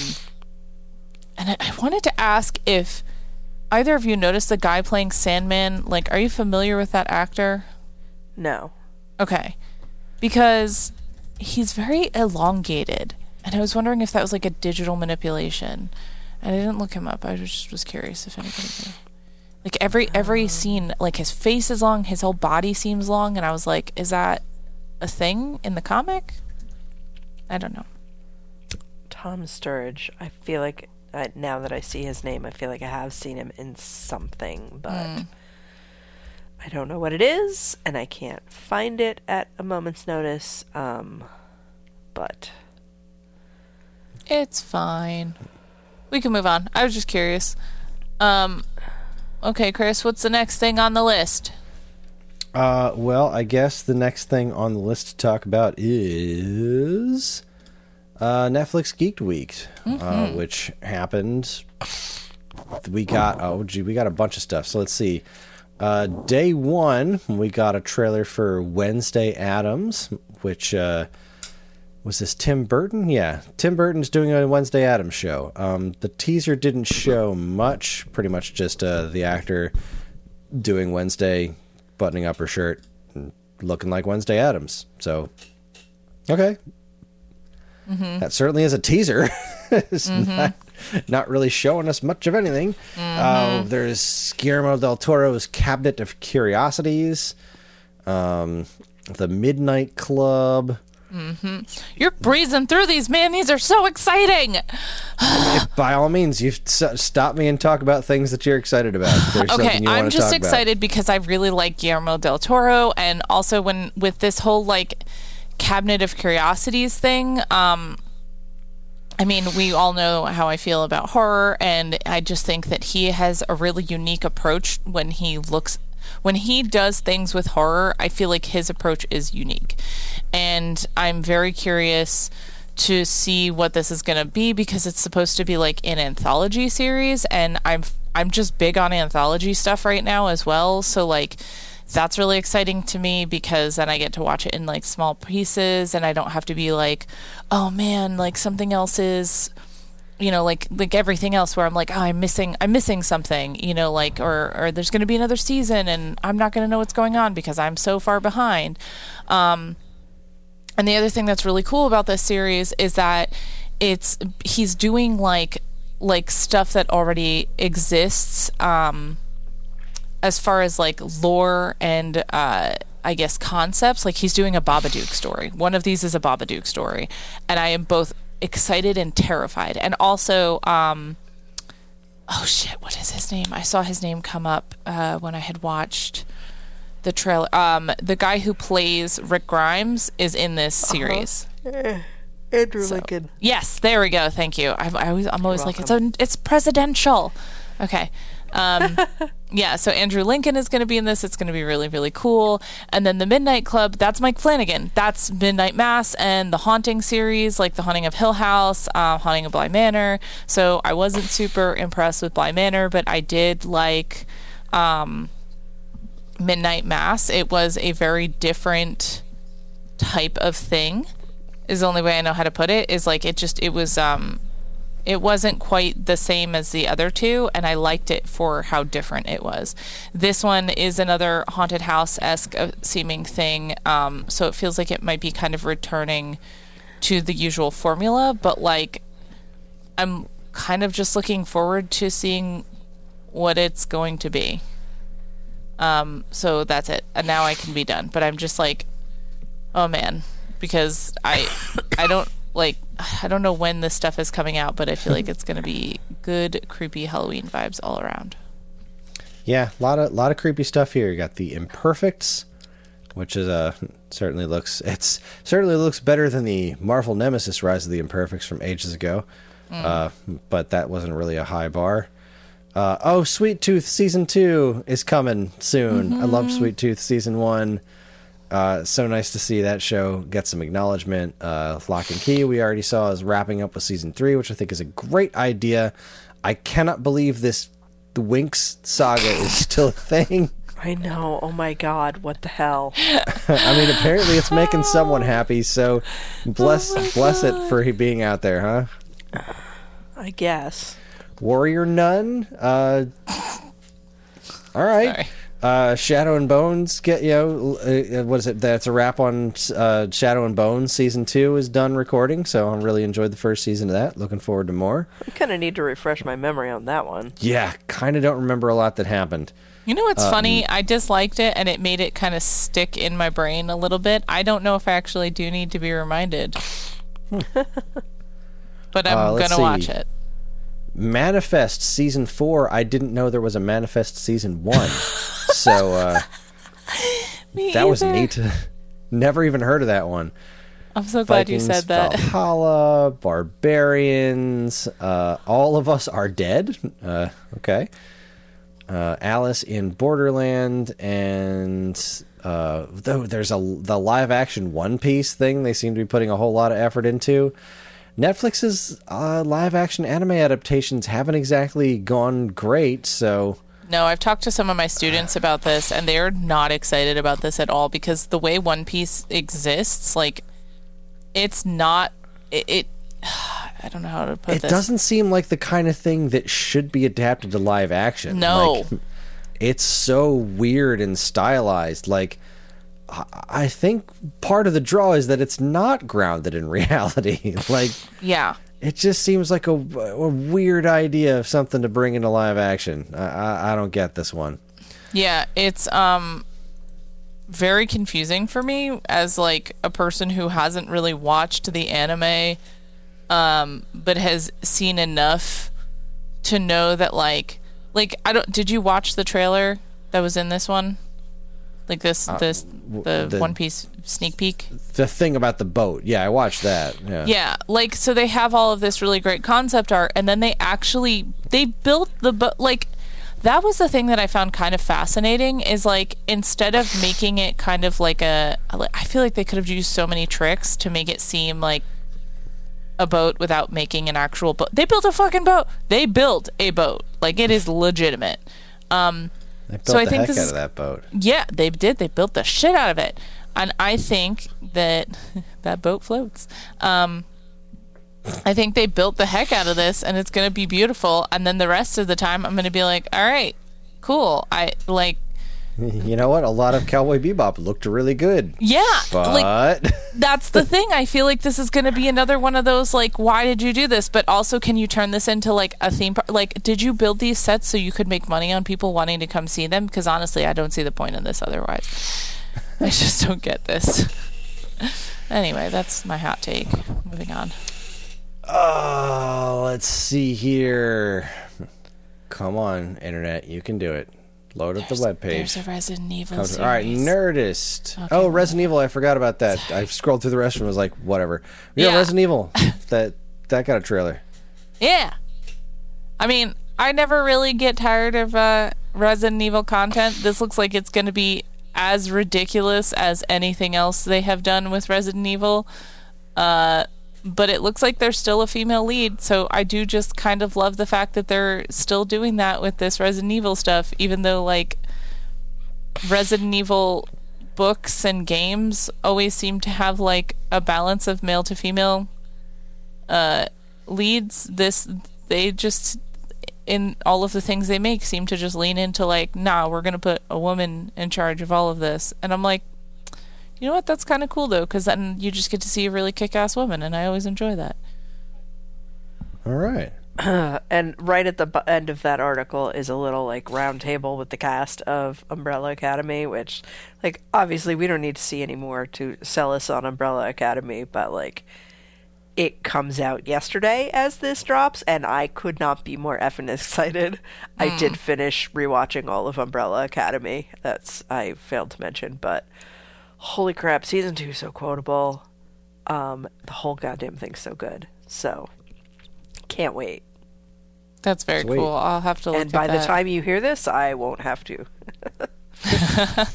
and I, I wanted to ask if either of you noticed the guy playing Sandman. Like, are you familiar with that actor? No. Okay. Because he's very elongated. And I was wondering if that was like a digital manipulation. And I didn't look him up. I just was curious if anybody knew. Like every every oh. scene, like his face is long, his whole body seems long, and I was like, is that a thing in the comic? I don't know. Tom Sturridge. I feel like uh, now that I see his name, I feel like I have seen him in something, but I don't know what it is, and I can't find it at a moment's notice. Um, but It's fine. We can move on. I was just curious. Um okay, Chris, what's the next thing on the list? Uh, well, I guess the next thing on the list to talk about is uh, Netflix Geeked Week, uh, which happened. We got oh gee, we got a bunch of stuff. So let's see. Uh, day one, we got a trailer for Wednesday Addams, which uh, was this Tim Burton? Yeah, Tim Burton's doing a Wednesday Addams show. Um, the teaser didn't show much, pretty much just uh, the actor doing Wednesday, buttoning up her shirt, and looking like Wednesday Addams. So, okay. That certainly is a teaser. [LAUGHS] it's not, not really showing us much of anything. Uh, there's Guillermo del Toro's Cabinet of Curiosities, um, The Midnight Club. You're breezing through these, man. These are so exciting. [SIGHS] By all means, you stop me and talk about things that you're excited about. Okay, I'm just talk about. excited because I really like Guillermo del Toro, and also when with this whole like Cabinet of Curiosities thing. Um, I mean, we all know how I feel about horror, and I just think that he has a really unique approach when he looks. When he does things with horror, I feel like his approach is unique. And I'm very curious to see what this is going to be because it's supposed to be like an anthology series and I'm I'm just big on anthology stuff right now as well. So like that's really exciting to me because then I get to watch it in like small pieces and I don't have to be like, oh man, like something else is you know like like everything else where I'm like oh I'm missing I'm missing something you know like or or there's going to be another season and I'm not going to know what's going on because I'm so far behind. Um and the other thing that's really cool about this series is that it's he's doing like like stuff that already exists um as far as like lore and uh I guess concepts like he's doing a Babadook story. One of these is a Babadook story and I am both excited and terrified. And also um oh shit, what is his name? I saw his name come up uh when I had watched the trailer. Um the guy who plays Rick Grimes is in this series. Andrew Lincoln. Yes, there we go. Thank you. I, I always, I'm always like, it's a, it's presidential. Okay. Um, [LAUGHS] yeah. So Andrew Lincoln is going to be in this. It's going to be really, really cool. And then the Midnight Club. That's Mike Flanagan. That's Midnight Mass and the Haunting series, like the Haunting of Hill House, uh, Haunting of Bly Manor. So I wasn't super impressed with Bly Manor, but I did like um, Midnight Mass. It was a very different type of thing is the only way I know how to put it is like it just it was um it wasn't quite the same as the other two and I liked it for how different it was. This one is another haunted house esque seeming thing um so it feels like it might be kind of returning to the usual formula, but like I'm kind of just looking forward to seeing what it's going to be. Um, so that's it. And now I can be done. But I'm just like, oh man, because I, I don't like, I don't know when this stuff is coming out, but I feel like it's going to be good, creepy Halloween vibes all around. Yeah, a lot of lot of creepy stuff here. You got the Imperfects, which is a certainly looks it's certainly looks better than the Marvel Nemesis Rise of the Imperfects from ages ago. Uh, but that wasn't really a high bar. Uh, oh, Sweet Tooth season two is coming soon. I love Sweet Tooth season one. Uh, so nice to see that show get some acknowledgement. Uh, Locke and Key, we already saw, is wrapping up with season three, which I think is a great idea. I cannot believe this the Winx saga is [LAUGHS] still a thing. I know. Oh my god, what the hell? [LAUGHS] I mean, apparently it's making someone happy. So bless bless it for he being out there, huh? I guess. Warrior Nun. Uh, all right. Sorry. Uh, Shadow and Bones get you know uh, what is it? That's a wrap on uh, Shadow and Bones season two is done recording. So I really enjoyed the first season of that. Looking forward to more. I kind of need to refresh my memory on that one. Yeah, kind of don't remember a lot that happened. You know what's funny? I disliked it and it made it kind of stick in my brain a little bit. I don't know if I actually do need to be reminded. [LAUGHS] but I'm Uh, going let's to watch it. Manifest season four. I didn't know there was a Manifest season one. so uh, [LAUGHS] Me that was either. neat. [LAUGHS] Never even heard of that one. I'm so glad you said that. Valhalla, barbarians, uh, all of us are dead. Uh, okay. Uh, Alice in Borderland, and uh, though there's a the live action One Piece thing they seem to be putting a whole lot of effort into. Netflix's uh, live action anime adaptations haven't exactly gone great, so No, I've talked to some of my students about this, and they're not excited about this at all because the way One Piece exists, like, it's not. It. it [SIGHS] I don't know how to put it this. doesn't seem like the kind of thing that should be adapted to live action. No. Like, it's so weird and stylized. Like, I- think part of the draw is that it's not grounded in [LAUGHS] reality. [LAUGHS] like, Yeah. it just seems like a, a weird idea of something to bring into live action. I, I, I don't get this one. Yeah, it's um very confusing for me as like a person who hasn't really watched the anime um but has seen enough to know that like like I don't did you watch the trailer that was in this one? Like this this the, the- One Piece sneak peek? The thing about the boat, yeah, I watched that. Yeah. Yeah, like so they have all of this really great concept art, and then they actually they built the boat. Like that was the thing that I found kind of fascinating. Is like instead of making it kind of like a, I feel like they could have used so many tricks to make it seem like a boat without making an actual boat. They built a fucking boat. They built a boat. Like it is legitimate. Um, They built So I think heck this out of that boat. yeah, they did. They built the shit out of it, and I think that [LAUGHS] that boat floats. Um, I think they built the heck out of this, and it's gonna be beautiful. And then the rest of the time, I'm gonna be like, all right, cool. I like, [LAUGHS] You know what? A lot of Cowboy Bebop looked really good. yeah, like But [LAUGHS] that's the thing. I feel like this is going to be another one of those like, why did you do this? But also, can you turn this into like a theme park? Like, did you build these sets so you could make money on people wanting to come see them? Because honestly, I don't see the point in this otherwise. I just don't get this. [LAUGHS] anyway, that's my hot take. Moving on. Oh, let's see here. Come on, internet, you can do it. Load up the There's webpage. a Resident Evil All series. right, Nerdist. Okay, oh, Resident Evil. I forgot about that. I [LAUGHS] scrolled through the rest them. Was like, whatever. Yeah, Yeah. Resident Evil. [LAUGHS] that that got a trailer. Yeah. I mean, I never really get tired of uh, Resident Evil content. This looks like it's going to be as ridiculous as anything else they have done with Resident Evil. Uh, but it looks like there's still a female lead, so I do just kind of love the fact that they're still doing that with this Resident Evil stuff, even though, like, Resident Evil books and games always seem to have, like, a balance of male to female uh, leads. This they just in all of the things they make seem to just lean into like nah we're gonna put a woman in charge of all of this. And i'm like You know what? That's kind of cool though, because then you just get to see a really kick-ass woman, and I always enjoy that. All right. [CLEARS THROAT] And right at the bu- end of that article is a little like round table with the cast of Umbrella Academy, which, like, obviously we don't need to see anymore to sell us on Umbrella Academy, but like, it comes out yesterday as this drops, and I could not be more effing excited. [LAUGHS] I hmm. did finish rewatching all of Umbrella Academy. That's I failed to mention, but holy crap, season two is so quotable. Um, the whole goddamn thing's so good. So can't wait. That's very Sweet. cool. I'll have to look And at by the time you hear this, I won't have to. [LAUGHS]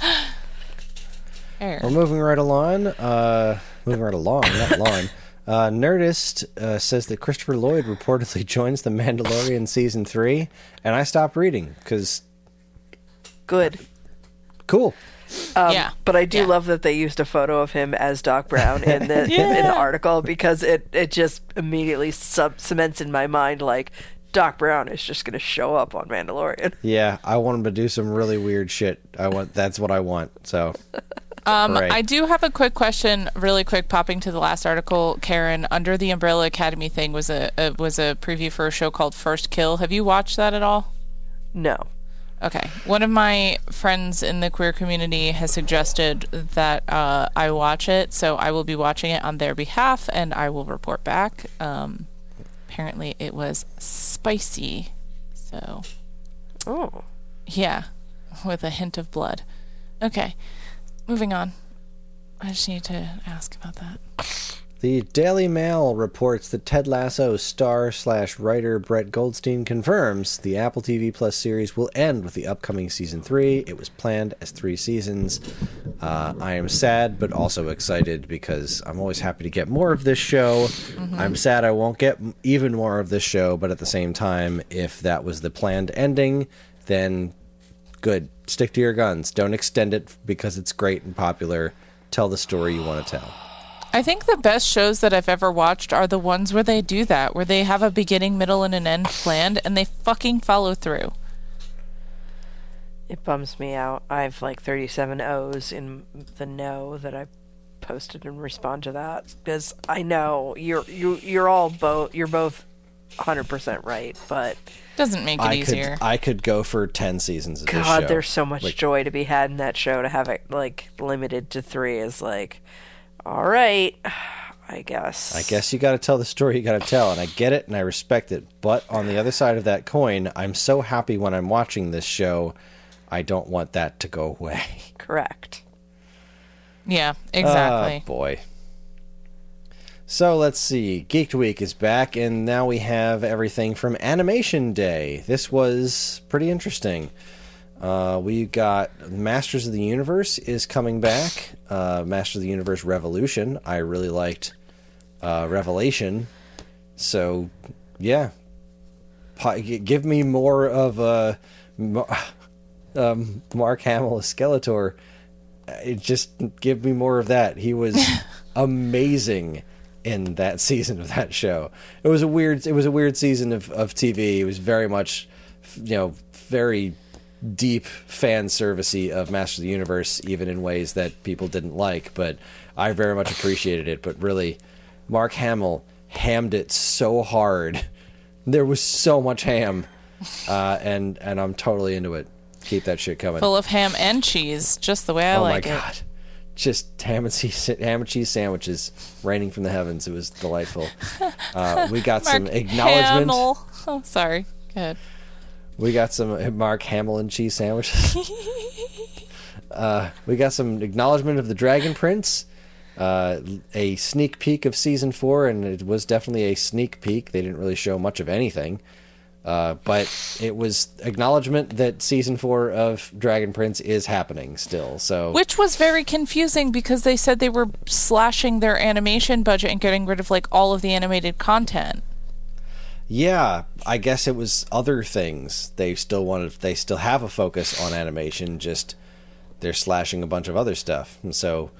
We're moving right along. Uh, moving right along, not [LAUGHS] along. Uh, Nerdist uh, says that Christopher Lloyd reportedly [LAUGHS] joins The Mandalorian season three, and I stopped reading because Good. cool. Yeah, But I do Yeah. love that they used a photo of him as Doc Brown in the [LAUGHS] in the article because it, it just immediately sub- cements in my mind like Doc Brown is just going to show up on Mandalorian. Yeah, I want him to do some really weird shit. I want that's what I want. So Um, Hooray. I do have a quick question, really quick, popping to the last article. Karen, under the Umbrella Academy thing was a, a was a preview for a show called First Kill. Have you watched that at all? No. Okay. One of my friends in the queer community has suggested that uh, I watch it, so I will be watching it on their behalf, and I will report back. Um, apparently, it was spicy, so Oh. yeah, with a hint of blood. Okay, moving on. I just need to ask about that. The Daily Mail reports that Ted Lasso star slash writer Brett Goldstein confirms the Apple TV Plus series will end with the upcoming season three. It was planned as three seasons. Uh, I am sad, but also excited because I'm always happy to get more of this show. I'm sad I won't get even more of this show, but at the same time, if that was the planned ending, then good. Stick to your guns. Don't extend it because it's great and popular. Tell the story you want to tell. I think the best shows that I've ever watched are the ones where they do that, where they have a beginning, middle, and an end planned, and they fucking follow through. It bums me out. I have like 37 O's in the no that I posted and respond to that because I know you're you you're all both you're both 100% right, but Doesn't make it I easier. could I could go for ten seasons of this show. God, show. there's so much Like, joy to be had in that show. To have it like limited to three is like, all right, I guess. I guess you got to tell the story you got to tell, and I get it and I respect it. But on the other side of that coin, I'm so happy when I'm watching this show. I don't want that to go away. [LAUGHS] correct. yeah, exactly. Oh boy. So let's see. Geeked Week is back, and now we have everything from Animation Day. This was pretty interesting. Uh, we got Masters of the Universe is coming back. Uh, Masters of the Universe Revolution. I really liked uh, Revelation. So, yeah. Give me more of a [LAUGHS] um, Mark Hamill as Skeletor it just give me more of that. He was [LAUGHS] amazing in that [LAUGHS] season of that show. It was a weird it was a weird season of, of TV. It was very much you know, very deep fan servicey of Master of the Universe, even in ways that people didn't like, but I very much appreciated it. But really, Mark Hamill hammed it so hard. There was so much ham. Uh, and and I'm totally into it. Keep that shit coming Full of ham and cheese, just the way I oh like it. Oh my god just ham and cheese ham and cheese sandwiches raining from the heavens it was delightful [LAUGHS] uh, we got some Mark acknowledgement Hamill. Oh, sorry. Go ahead. We got some mark hamill and cheese sandwiches [LAUGHS] uh, we got some acknowledgement of the dragon prince uh, a sneak peek of season four and it was definitely a sneak peek they didn't really show much of anything uh, but it was acknowledgement that season four of Dragon Prince is happening still. So Which was very confusing because they said they were slashing their animation budget and getting rid of like all of the animated content. Yeah, I guess it was other things. They still wanted they still have a focus on animation, just they're slashing a bunch of other stuff. And so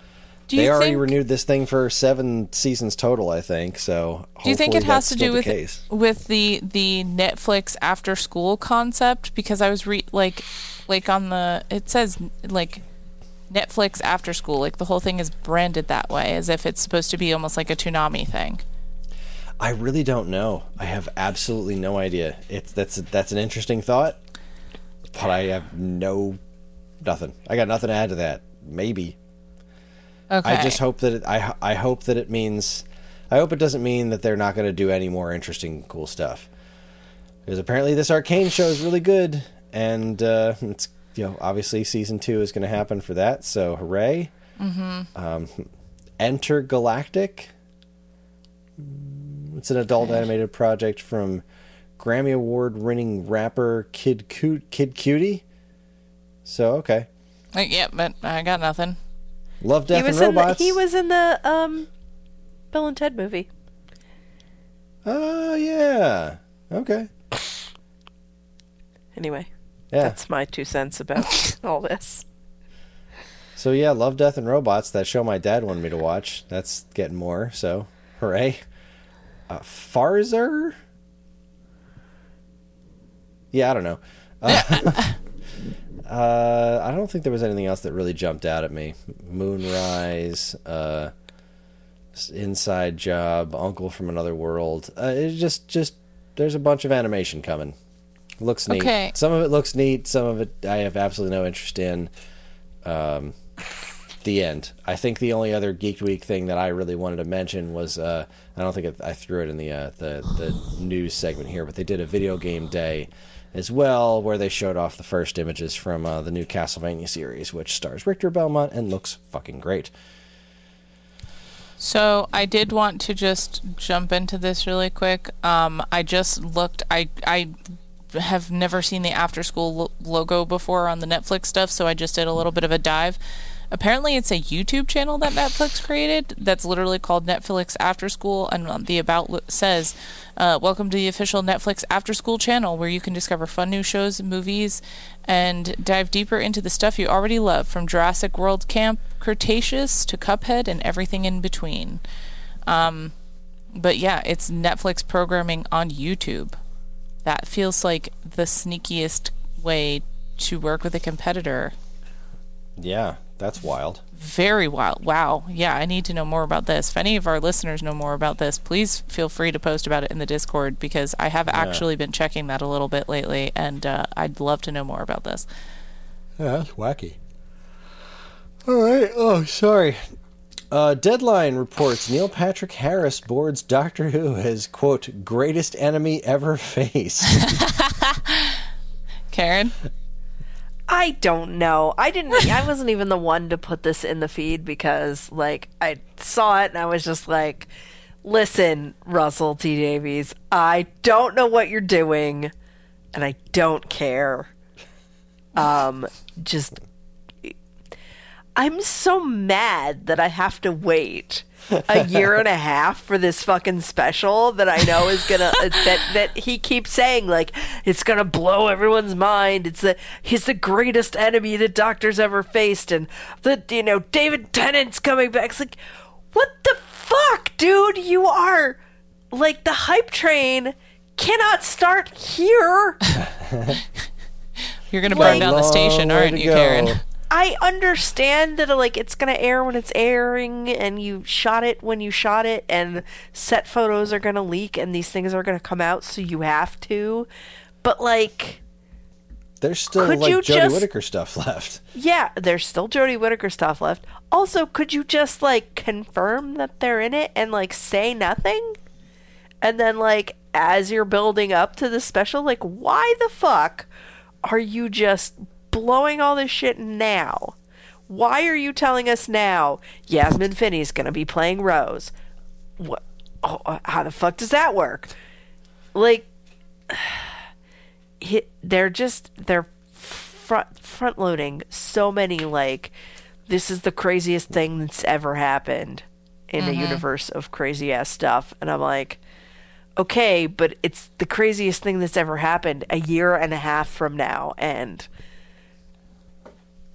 they already think, renewed this thing for 7 seasons total, I think. So Do you think it has to do with case. with the the Netflix after school concept? Because I was re like like on the it says like Netflix After School. Like the whole thing is branded that way, as if it's supposed to be almost like a Toonami thing. I really don't know. I have absolutely no idea. It's that's that's an interesting thought, but I have no nothing. I got nothing to add to that. Maybe Okay. I just hope that it, I I hope that it means I hope it doesn't mean that they're not going to do any more interesting, cool stuff. Because apparently this arcane show is really good, and uh, it's you know obviously season two is going to happen for that. So hooray! Mm-hmm. Um, Enter Galactic. It's an adult animated project from Grammy Award winning rapper Kid Cu- Kid Cudi. So okay, Like, yeah, but I got nothing. Love Death he was and in the, Robots. he was in the um Bill and Ted movie. Oh yeah. Okay. Anyway, Yeah. that's my two cents about [LAUGHS] all this. So yeah, Love, Death, and Robots. That show my dad wanted me to watch. That's getting more. So hooray! Uh, Farzar. Yeah, I don't know. Uh, [LAUGHS] uh, I don't think there was anything else that really jumped out at me. Moonrise, uh, Inside Job, Uncle from Another World. Uh, it just, just there's a bunch of animation coming. Looks neat. Okay. Some of it looks neat. Some of it I have absolutely no interest in um, the end. I think the only other Geek Week thing that I really wanted to mention was uh, I don't think it, I threw it in the uh, the the news segment here, but they did a video game day as well where they showed off the first images from uh, the new Castlevania series, which stars Richter Belmont and looks fucking great. So I did want to just jump into this really quick. Um, I just looked. I I have never seen the after school lo- logo before on the Netflix stuff, so I just did a little bit of a dive. Apparently, it's a YouTube channel that Netflix created that's literally called Netflix After School, and the about says, uh, "Welcome to the official Netflix After School channel, where you can discover fun new shows, movies, and dive deeper into the stuff you already love, from Jurassic World Camp Cretaceous to Cuphead and everything in between." Um, but yeah, it's Netflix programming on YouTube. That feels like the sneakiest way to work with a competitor. Yeah, that's wild. Very wild. Wow. Yeah, I need to know more about this. If any of our listeners know more about this, please feel free to post about it in the Discord because I have actually been checking that a little bit lately and uh, I'd love to know more about this. Yeah, that's wacky. All right. Oh, sorry. Uh, Deadline reports Neil Patrick Harris boards Doctor Who as quote greatest enemy ever faced. [LAUGHS] Karen? [LAUGHS] I don't know. I didn't. I [LAUGHS] wasn't even the one to put this in the feed because, like, I saw it and I was just like, "Listen, Russell T Davies, I don't know what you're doing, and I don't care. Um, just, I'm so mad that I have to wait." a year and a [LAUGHS] half for this fucking special that I know is gonna uh, that that he keeps saying like it's gonna blow everyone's mind. It's the he's the greatest enemy the Doctor's ever faced, and the you know David Tennant's coming back. It's like what the fuck, dude? You are like the hype train cannot start here. [LAUGHS] You're going to burn Like- down the station, aren't to you, go. Karen? I understand that like it's gonna air when it's airing, and you shot it when you shot it, and set photos are gonna leak, and these things are gonna come out, so you have to. But like, There's still Could like Jodie just- Whittaker stuff [LAUGHS] left. yeah, there's still Jodie Whittaker stuff left. Also, could you just like confirm that they're in it and like say nothing? And then like as you're building up to the special, like why the fuck are you just blowing all this shit now? Why are you telling us now Yasmin Finney's gonna be playing Rose? What? Oh, uh, how the fuck does that work? Like, [SIGHS] they're just they're front front loading so many like this is the craziest thing that's ever happened in a universe of crazy ass stuff and i'm like okay but it's the craziest thing that's ever happened a year and a half from now and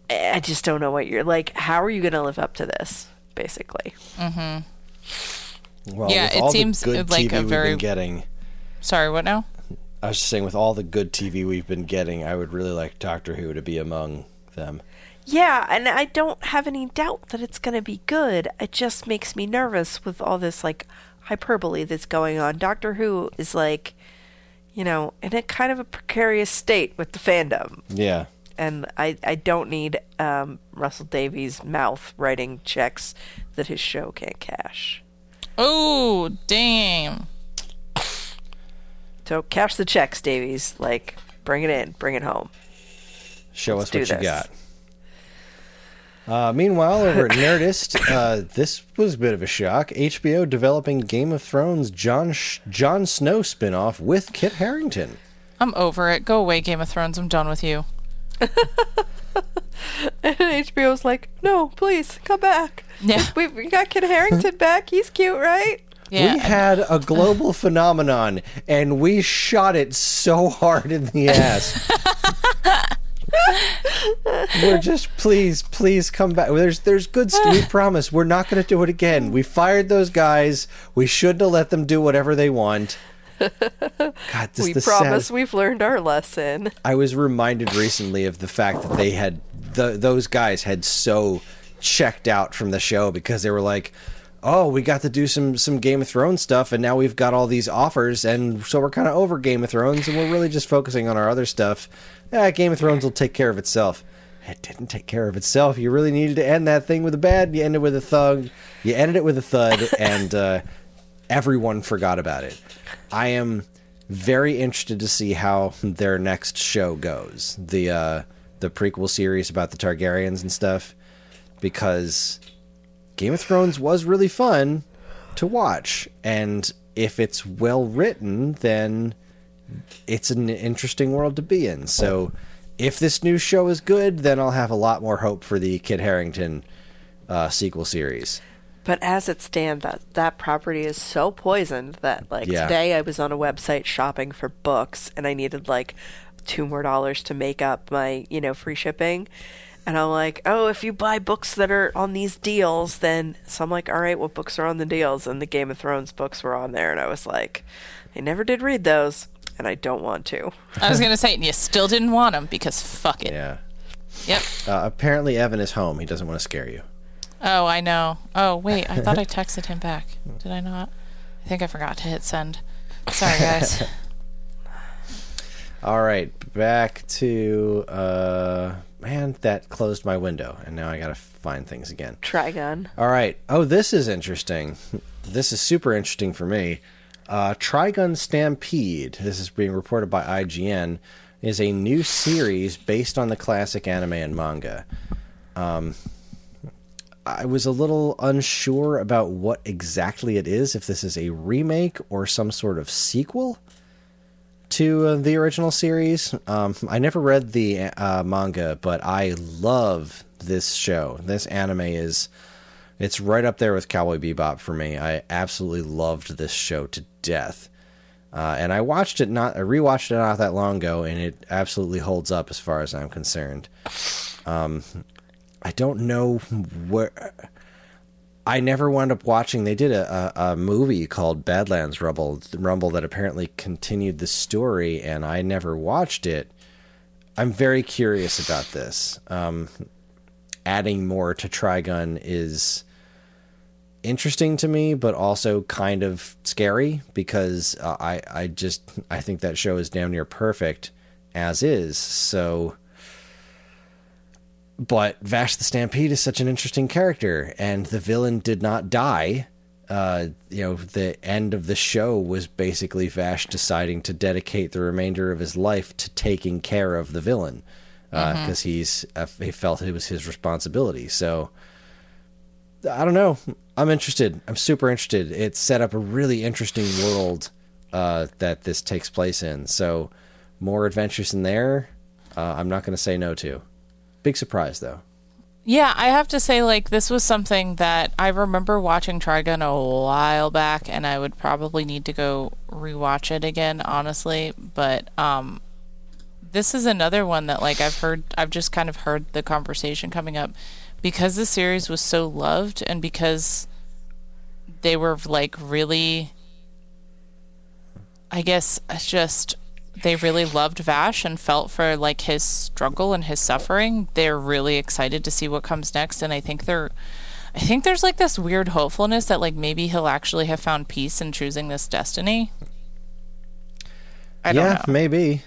i just don't know what you're like how are you going to live up to this basically Mm-hmm. Well, Yeah, with it all seems the good like TV a very- getting. Sorry, what now? I was just saying, with all the good TV we've been getting, I would really like Doctor Who to be among them. Yeah, and I don't have any doubt that it's going to be good. It just makes me nervous with all this like hyperbole that's going on. Doctor Who is like, you know, in a kind of a precarious state with the fandom. Yeah. And I, I don't need um, Russell Davies' mouth writing checks that his show can't cash. Oh, damn. So cash the checks, Davies. Like, bring it in, bring it home. Show Let's us what do you got. Uh, meanwhile, over at [LAUGHS] Nerdist, uh, this was a bit of a shock. HBO developing Game of Thrones John Sh- Jon Snow spinoff with Kit Harington. I'm over it. Go away, Game of Thrones. I'm done with you. [LAUGHS] And HBO's like, no, please, come back. Yeah. [LAUGHS] We, we got Kit Harington back. He's cute, right? Yeah. We had a global phenomenon, and we shot it so hard in the ass. [LAUGHS] we're just please, please come back. There's, there's good. St- we [SIGHS] promise we're not going to do it again. We fired those guys. We shouldn't have let them do whatever they want. God, this we the promise saddest- we've learned our lesson. I was reminded recently of the fact that they had the, those guys had so checked out from the show because they were like, "Oh, we got to do some some Game of Thrones stuff, and now we've got all these offers, and so we're kind of over Game of Thrones, and we're really just focusing on our other stuff. Yeah, Game of Thrones will take care of itself." It didn't take care of itself. You really needed to end that thing with a bad. You ended with a thug. You ended it with a thud, [LAUGHS] and uh, everyone forgot about it. I am very interested to see how their next show goes. The uh, the prequel series about the Targaryens and stuff, because Game of Thrones was really fun to watch, and if it's well written, then it's an interesting world to be in. So, if this new show is good, then I'll have a lot more hope for the Kit Harington uh, sequel series. But as it stands, that that property is so poisoned that like Yeah. today I was on a website shopping for books and I needed like two more dollars to make up my you know free shipping. And I'm like, oh, if you buy books that are on these deals, then so I'm like, all right, what books are on the deals? And the Game of Thrones books were on there, and I was like, I never did read those, and I don't want to. I was gonna say, and you still didn't want them because fuck it. Yeah. Yep. Uh, apparently, Evan is home. He doesn't want to scare you. Oh, I know. Oh, wait. I thought I [LAUGHS] texted him back. Did I not? I think I forgot to hit send. Sorry, guys. [LAUGHS] All right, back to uh man, that closed my window and now I got to find things again. Trigun. All right. Oh, this is interesting. This is super interesting for me. Uh Trigun Stampede, this is being reported by IGN, is a new series based on the classic anime and manga. Um I was a little unsure about what exactly it is, if this is a remake or some sort of sequel to uh, the original series. Um, I never read the uh, manga, but I love this show. This anime is it's right up there with Cowboy Bebop for me. I absolutely loved this show to death. Uh, and I watched it not I rewatched it not that long ago, and it absolutely holds up as far as I'm concerned. Um, I don't know where. I never wound up watching. They did a, a, a movie called Badlands Rumble, Rumble that apparently continued the story, and I never watched it. I'm very curious about this. Um, adding more to Trigun is interesting to me, but also kind of scary because uh, I I just I think that show is damn near perfect as is. So but Vash the Stampede is such an interesting character, and the villain did not die. Uh, you know, the end of the show was basically Vash deciding to dedicate the remainder of his life to taking care of the villain because he's uh, he felt it was his responsibility. So I don't know. I'm interested. I'm super interested. It set up a really interesting world uh, that this takes place in. So more adventures in there. Uh, I'm not going to say no to. Big surprise though. Yeah, I have to say, like, this was something that I remember watching Trigun a while back, and I would probably need to go rewatch it again, honestly. But um, this is another one that, like, I've heard, I've just kind of heard the conversation coming up because the series was so loved, and because they were like really, I guess, just they really loved Vash and felt for like his struggle and his suffering. They're really excited to see what comes next, and I think they're. I think there's like this weird hopefulness that like maybe he'll actually have found peace in choosing this destiny. I don't yeah, know. maybe.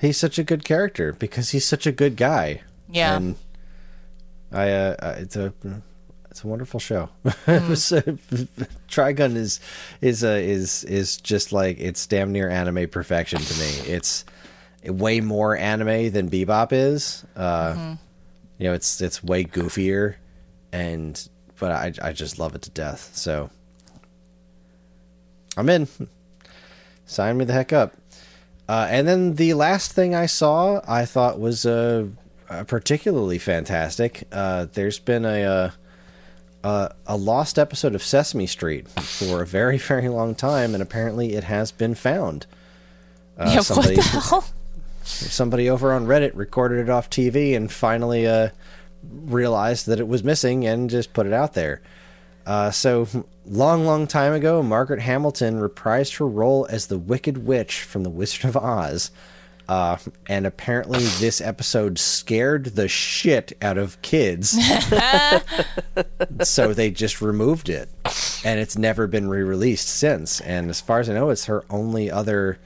He's such a good character because he's such a good guy. Yeah. And I, uh, uh, it's a, it's a wonderful show. [LAUGHS] So, Trigun is, is, uh, is, is just like it's damn near anime perfection to me. [SIGHS] It's way more anime than Bebop is. Uh, You know, it's it's way goofier, and but I I just love it to death. So I'm in. Sign me the heck up. Uh, and then the last thing I saw, I thought was uh, uh, particularly fantastic. Uh, there's been a, uh, a lost episode of Sesame Street for a very very long time, and apparently it has been found. Uh, yeah, somebody what the hell? somebody over on Reddit recorded it off TV and finally uh, realized that it was missing and just put it out there. Uh, so, long, long time ago, Margaret Hamilton reprised her role as the Wicked Witch from The Wizard of Oz. Uh, and apparently, this episode scared the shit out of kids. [LAUGHS] so they just removed it. And it's never been re released since. And as far as I know, it's her only other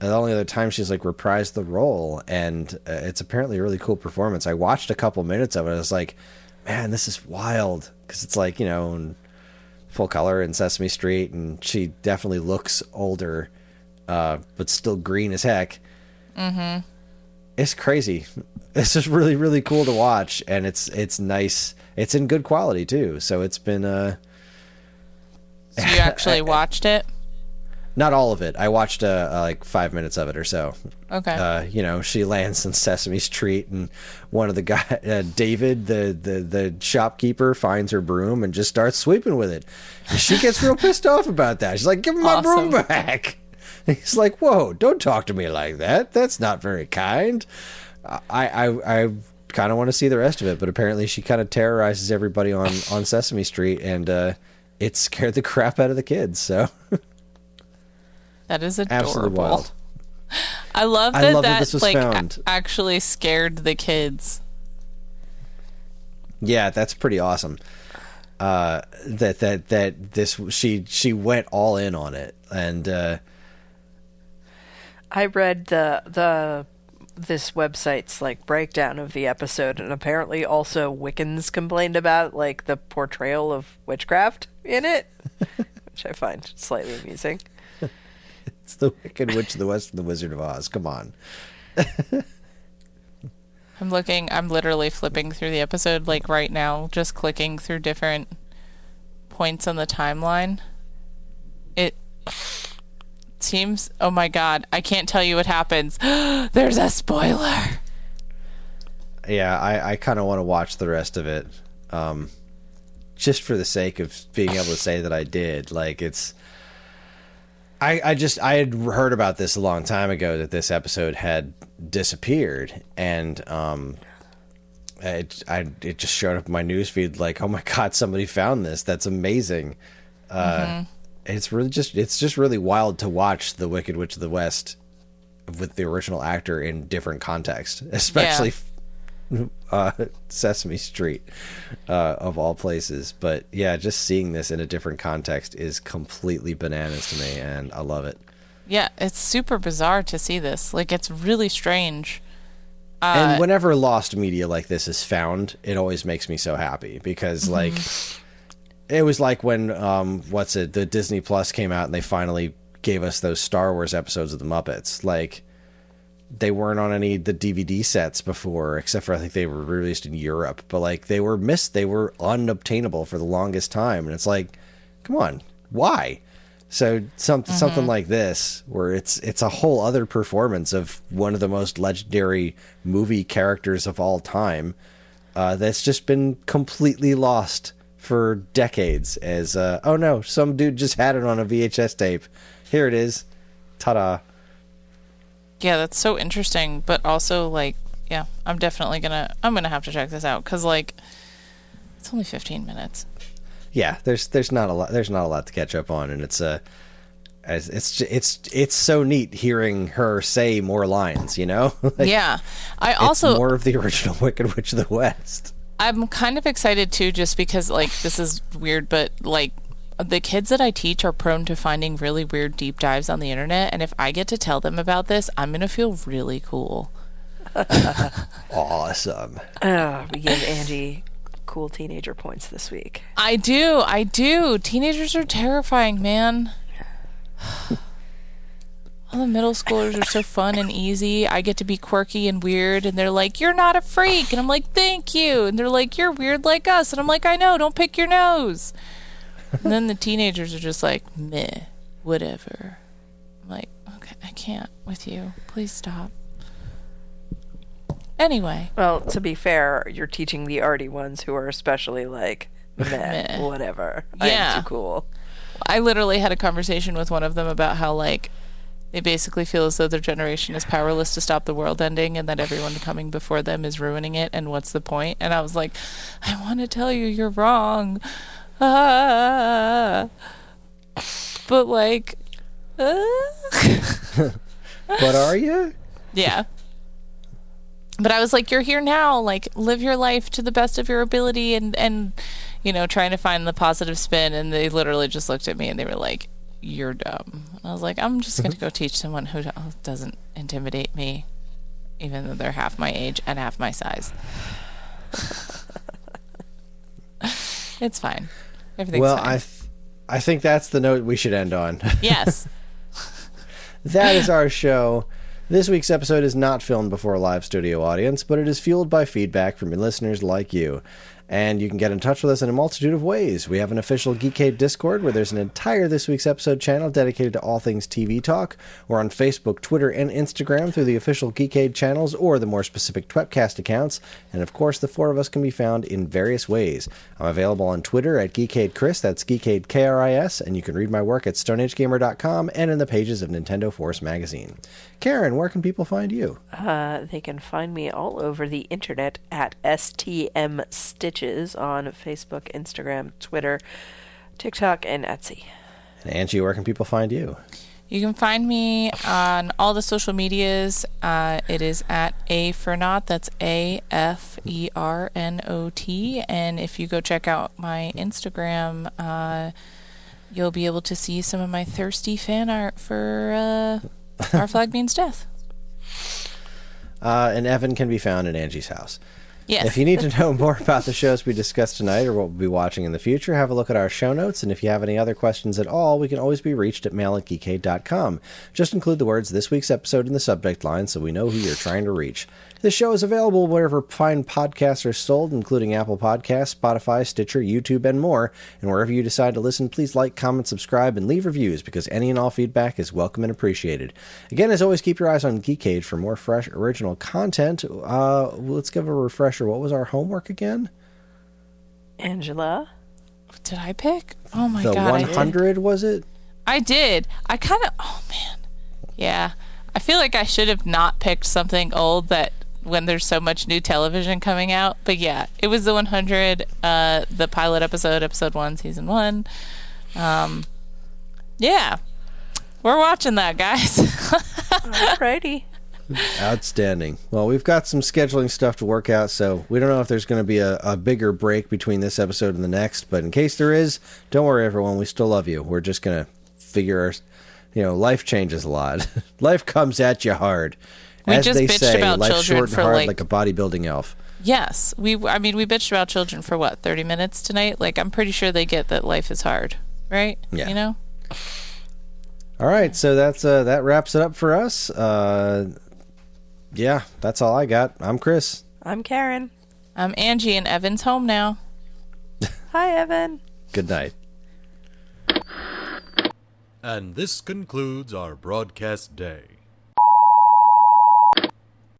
the only other time she's like reprised the role and uh, it's apparently a really cool performance i watched a couple minutes of it i was like man this is wild because it's like you know in full color in sesame street and she definitely looks older uh, but still green as heck mm-hmm. it's crazy [LAUGHS] it's just really really cool to watch and it's it's nice it's in good quality too so it's been uh So you actually [LAUGHS] watched it? not all of it i watched uh, uh, like five minutes of it or so Okay. uh, you know, she [LAUGHS] lands in Sesame Street, and one of the guy, uh, David, the, the the shopkeeper, finds her broom and just starts sweeping with it. And she gets real pissed off about that. She's like, "Give me my broom back!" [LAUGHS] He's like, "Whoa, don't talk to me like that. That's not very kind." I I, I kind of want to see the rest of it, but apparently she kind of terrorizes everybody on [LAUGHS] on Sesame Street, and uh, it scared the crap out of the kids. So [LAUGHS] that is adorable. absolutely wild. I love I that love that that, this was like a- actually scared the kids. Yeah, that's pretty awesome. Uh, that that that this she she went all in on it, and uh, I read the the this website's like breakdown of the episode, and apparently also Wiccans complained about like the portrayal of witchcraft in it, [LAUGHS] which I find slightly amusing. it's the Wicked Witch of the West and the Wizard of Oz. Come on, [LAUGHS] I'm looking, I'm literally flipping through the episode like right now, just clicking through different points on the timeline. It seems, oh my god, I can't tell you what happens. [GASPS] There's a spoiler. yeah, I I kind of want to watch the rest of it, um, just for the sake of being able to say that I did. Like it's. I, I just I had heard about this a long time ago that this episode had disappeared and um it I it just showed up in my newsfeed like oh my [LAUGHS] god somebody found this that's amazing uh it's really just it's just really wild to watch the Wicked Witch of the West with the original actor in different context [LAUGHS] especially [LAUGHS] uh Sesame Street uh of all places but yeah just seeing this in a different context is completely bananas to me and I love it Yeah, it's super bizarre to see this. Like, it's really strange. and Uh, whenever lost media like this is found, it always makes me so happy because like it was like when um what's it the Disney Plus came out and they finally gave us those Star Wars episodes of the Muppets. Like they weren't on any of the DVD sets before, except for I think they were released in Europe. But like they were missed, they were unobtainable for the longest time, and it's like, come on, why? So something something like this, where it's it's a whole other performance of one of the most legendary movie characters of all time, uh, that's just been completely lost for decades. As uh, oh no, some dude just had it on a VHS tape. Here it is, ta-da! yeah, that's so interesting, but also, like, yeah, I'm definitely gonna, I'm gonna have to check this out because, like, it's only 15 minutes. yeah, there's there's not a lot there's not a lot to catch up on, and it's uh it's it's it's so neat hearing her say more lines. You know, [LAUGHS] Like, yeah. I it's also more of the original [LAUGHS] Wicked Witch of the West. I'm kind of excited too, just because like this is weird, but like the kids that I teach are prone to finding really weird deep dives on the internet, and if I get to tell them about this, I'm gonna feel really cool. [LAUGHS] Awesome. Uh, we give Angie cool teenager points this week. I do, I do. Teenagers are terrifying, man. [SIGHS] [SIGHS] [LAUGHS] All the middle schoolers are so fun and easy. I get to be quirky and weird, and they're like, "You're not a freak," and I'm like, "Thank you." And they're like, "You're weird like us," and I'm like, "I know. Don't pick your nose." and then the teenagers are just like, "Meh, whatever." I'm like, "Okay, I can't with you. Please stop." Anyway, Well, to be fair, you're teaching the arty ones who are especially like, meh, [LAUGHS] whatever. I Yeah. am too cool. I literally had a conversation with one of them about how like they basically feel as though their generation is powerless to stop the world ending and that everyone coming before them is ruining it and what's the point? And I was like, I want to tell you you're wrong. Ah. But like uh. [LAUGHS] But are you? yeah. But I was like, you're here now. Like, live your life to the best of your ability, and and you know, trying to find the positive spin. And they literally just looked at me and they were like, "You're dumb." And I was like, "I'm just gonna mm-hmm. go teach someone who doesn't intimidate me, even though they're half my age and half my size." [LAUGHS] it's fine. Everything's well, fine. I th- I think that's the note we should end on. [LAUGHS] yes. that is our show. This week's episode is not filmed before a live studio audience, but it is fueled by feedback from listeners like you. And you can get in touch with us in a multitude of ways. We have an official Geekade Discord where there's an entire This Week's Episode channel dedicated to all things TV talk. We're on Facebook, Twitter, and Instagram through the official Geekade channels or the more specific Twepcast accounts. And of course, the four of us can be found in various ways. I'm available on Twitter at Geekade Kris, that's Geekade K R I S, and you can read my work at StoneAgeGamer.com and in the pages of Nintendo Force magazine. Karen, where can people find you? Uh, they can find me all over the internet at STM Stitches on Facebook, Instagram, Twitter, TikTok, and Etsy. And Angie, where can people find you? You can find me on all the social medias. Uh, it is at A for Not. That's A F E R N O T. And if you go check out my Instagram, uh, you'll be able to see some of my thirsty fan art for uh, [LAUGHS] Our Flag Means Death. Uh, and Evan can be found in Angie's house. Yes. If you need to know [LAUGHS] more about the shows we discussed tonight or what we'll be watching in the future, have a look at our show notes. And if you have any other questions at all, we can always be reached at mail at. Just include the words this week's episode in the subject line so we know who you're trying to reach. This show is available wherever fine podcasts are sold, including Apple Podcasts, Spotify, Stitcher, YouTube, and more. And wherever you decide to listen, please like, comment, subscribe, and leave reviews because any and all feedback is welcome and appreciated. Again, as always, keep your eyes on Geekade for more fresh, original content. Uh, let's give a refresher. What was our homework again? Angela? Did I pick? Oh my the god. Did. 100 was it? I did. I kind of. Oh man. Yeah. I feel like I should have not picked something old that when there's so much new television coming out. But yeah, it was the 100, uh, the pilot episode, episode one, season one. Um, yeah. We're watching that, guys. Alrighty. [LAUGHS] Outstanding. Well, we've got some scheduling stuff to work out, so we don't know if there's going to be a, a bigger break between this episode and the next. But in case there is, don't worry, everyone. We still love you. We're just going to figure our, you know, life changes a lot. [LAUGHS] life comes at you hard. We As just they bitched say, about life's children short and for, hard like- like a bodybuilding elf. yes. We, I mean, we bitched about children for what, 30 minutes tonight? Like, I'm pretty sure they get that life is hard, right? Yeah. You know? All right, so that's uh, that wraps it up for us. Uh, yeah, that's all I got. I'm Chris. I'm Karen. I'm Angie, and Evan's home now. [LAUGHS] Hi, Evan. Good night. And this concludes our broadcast day.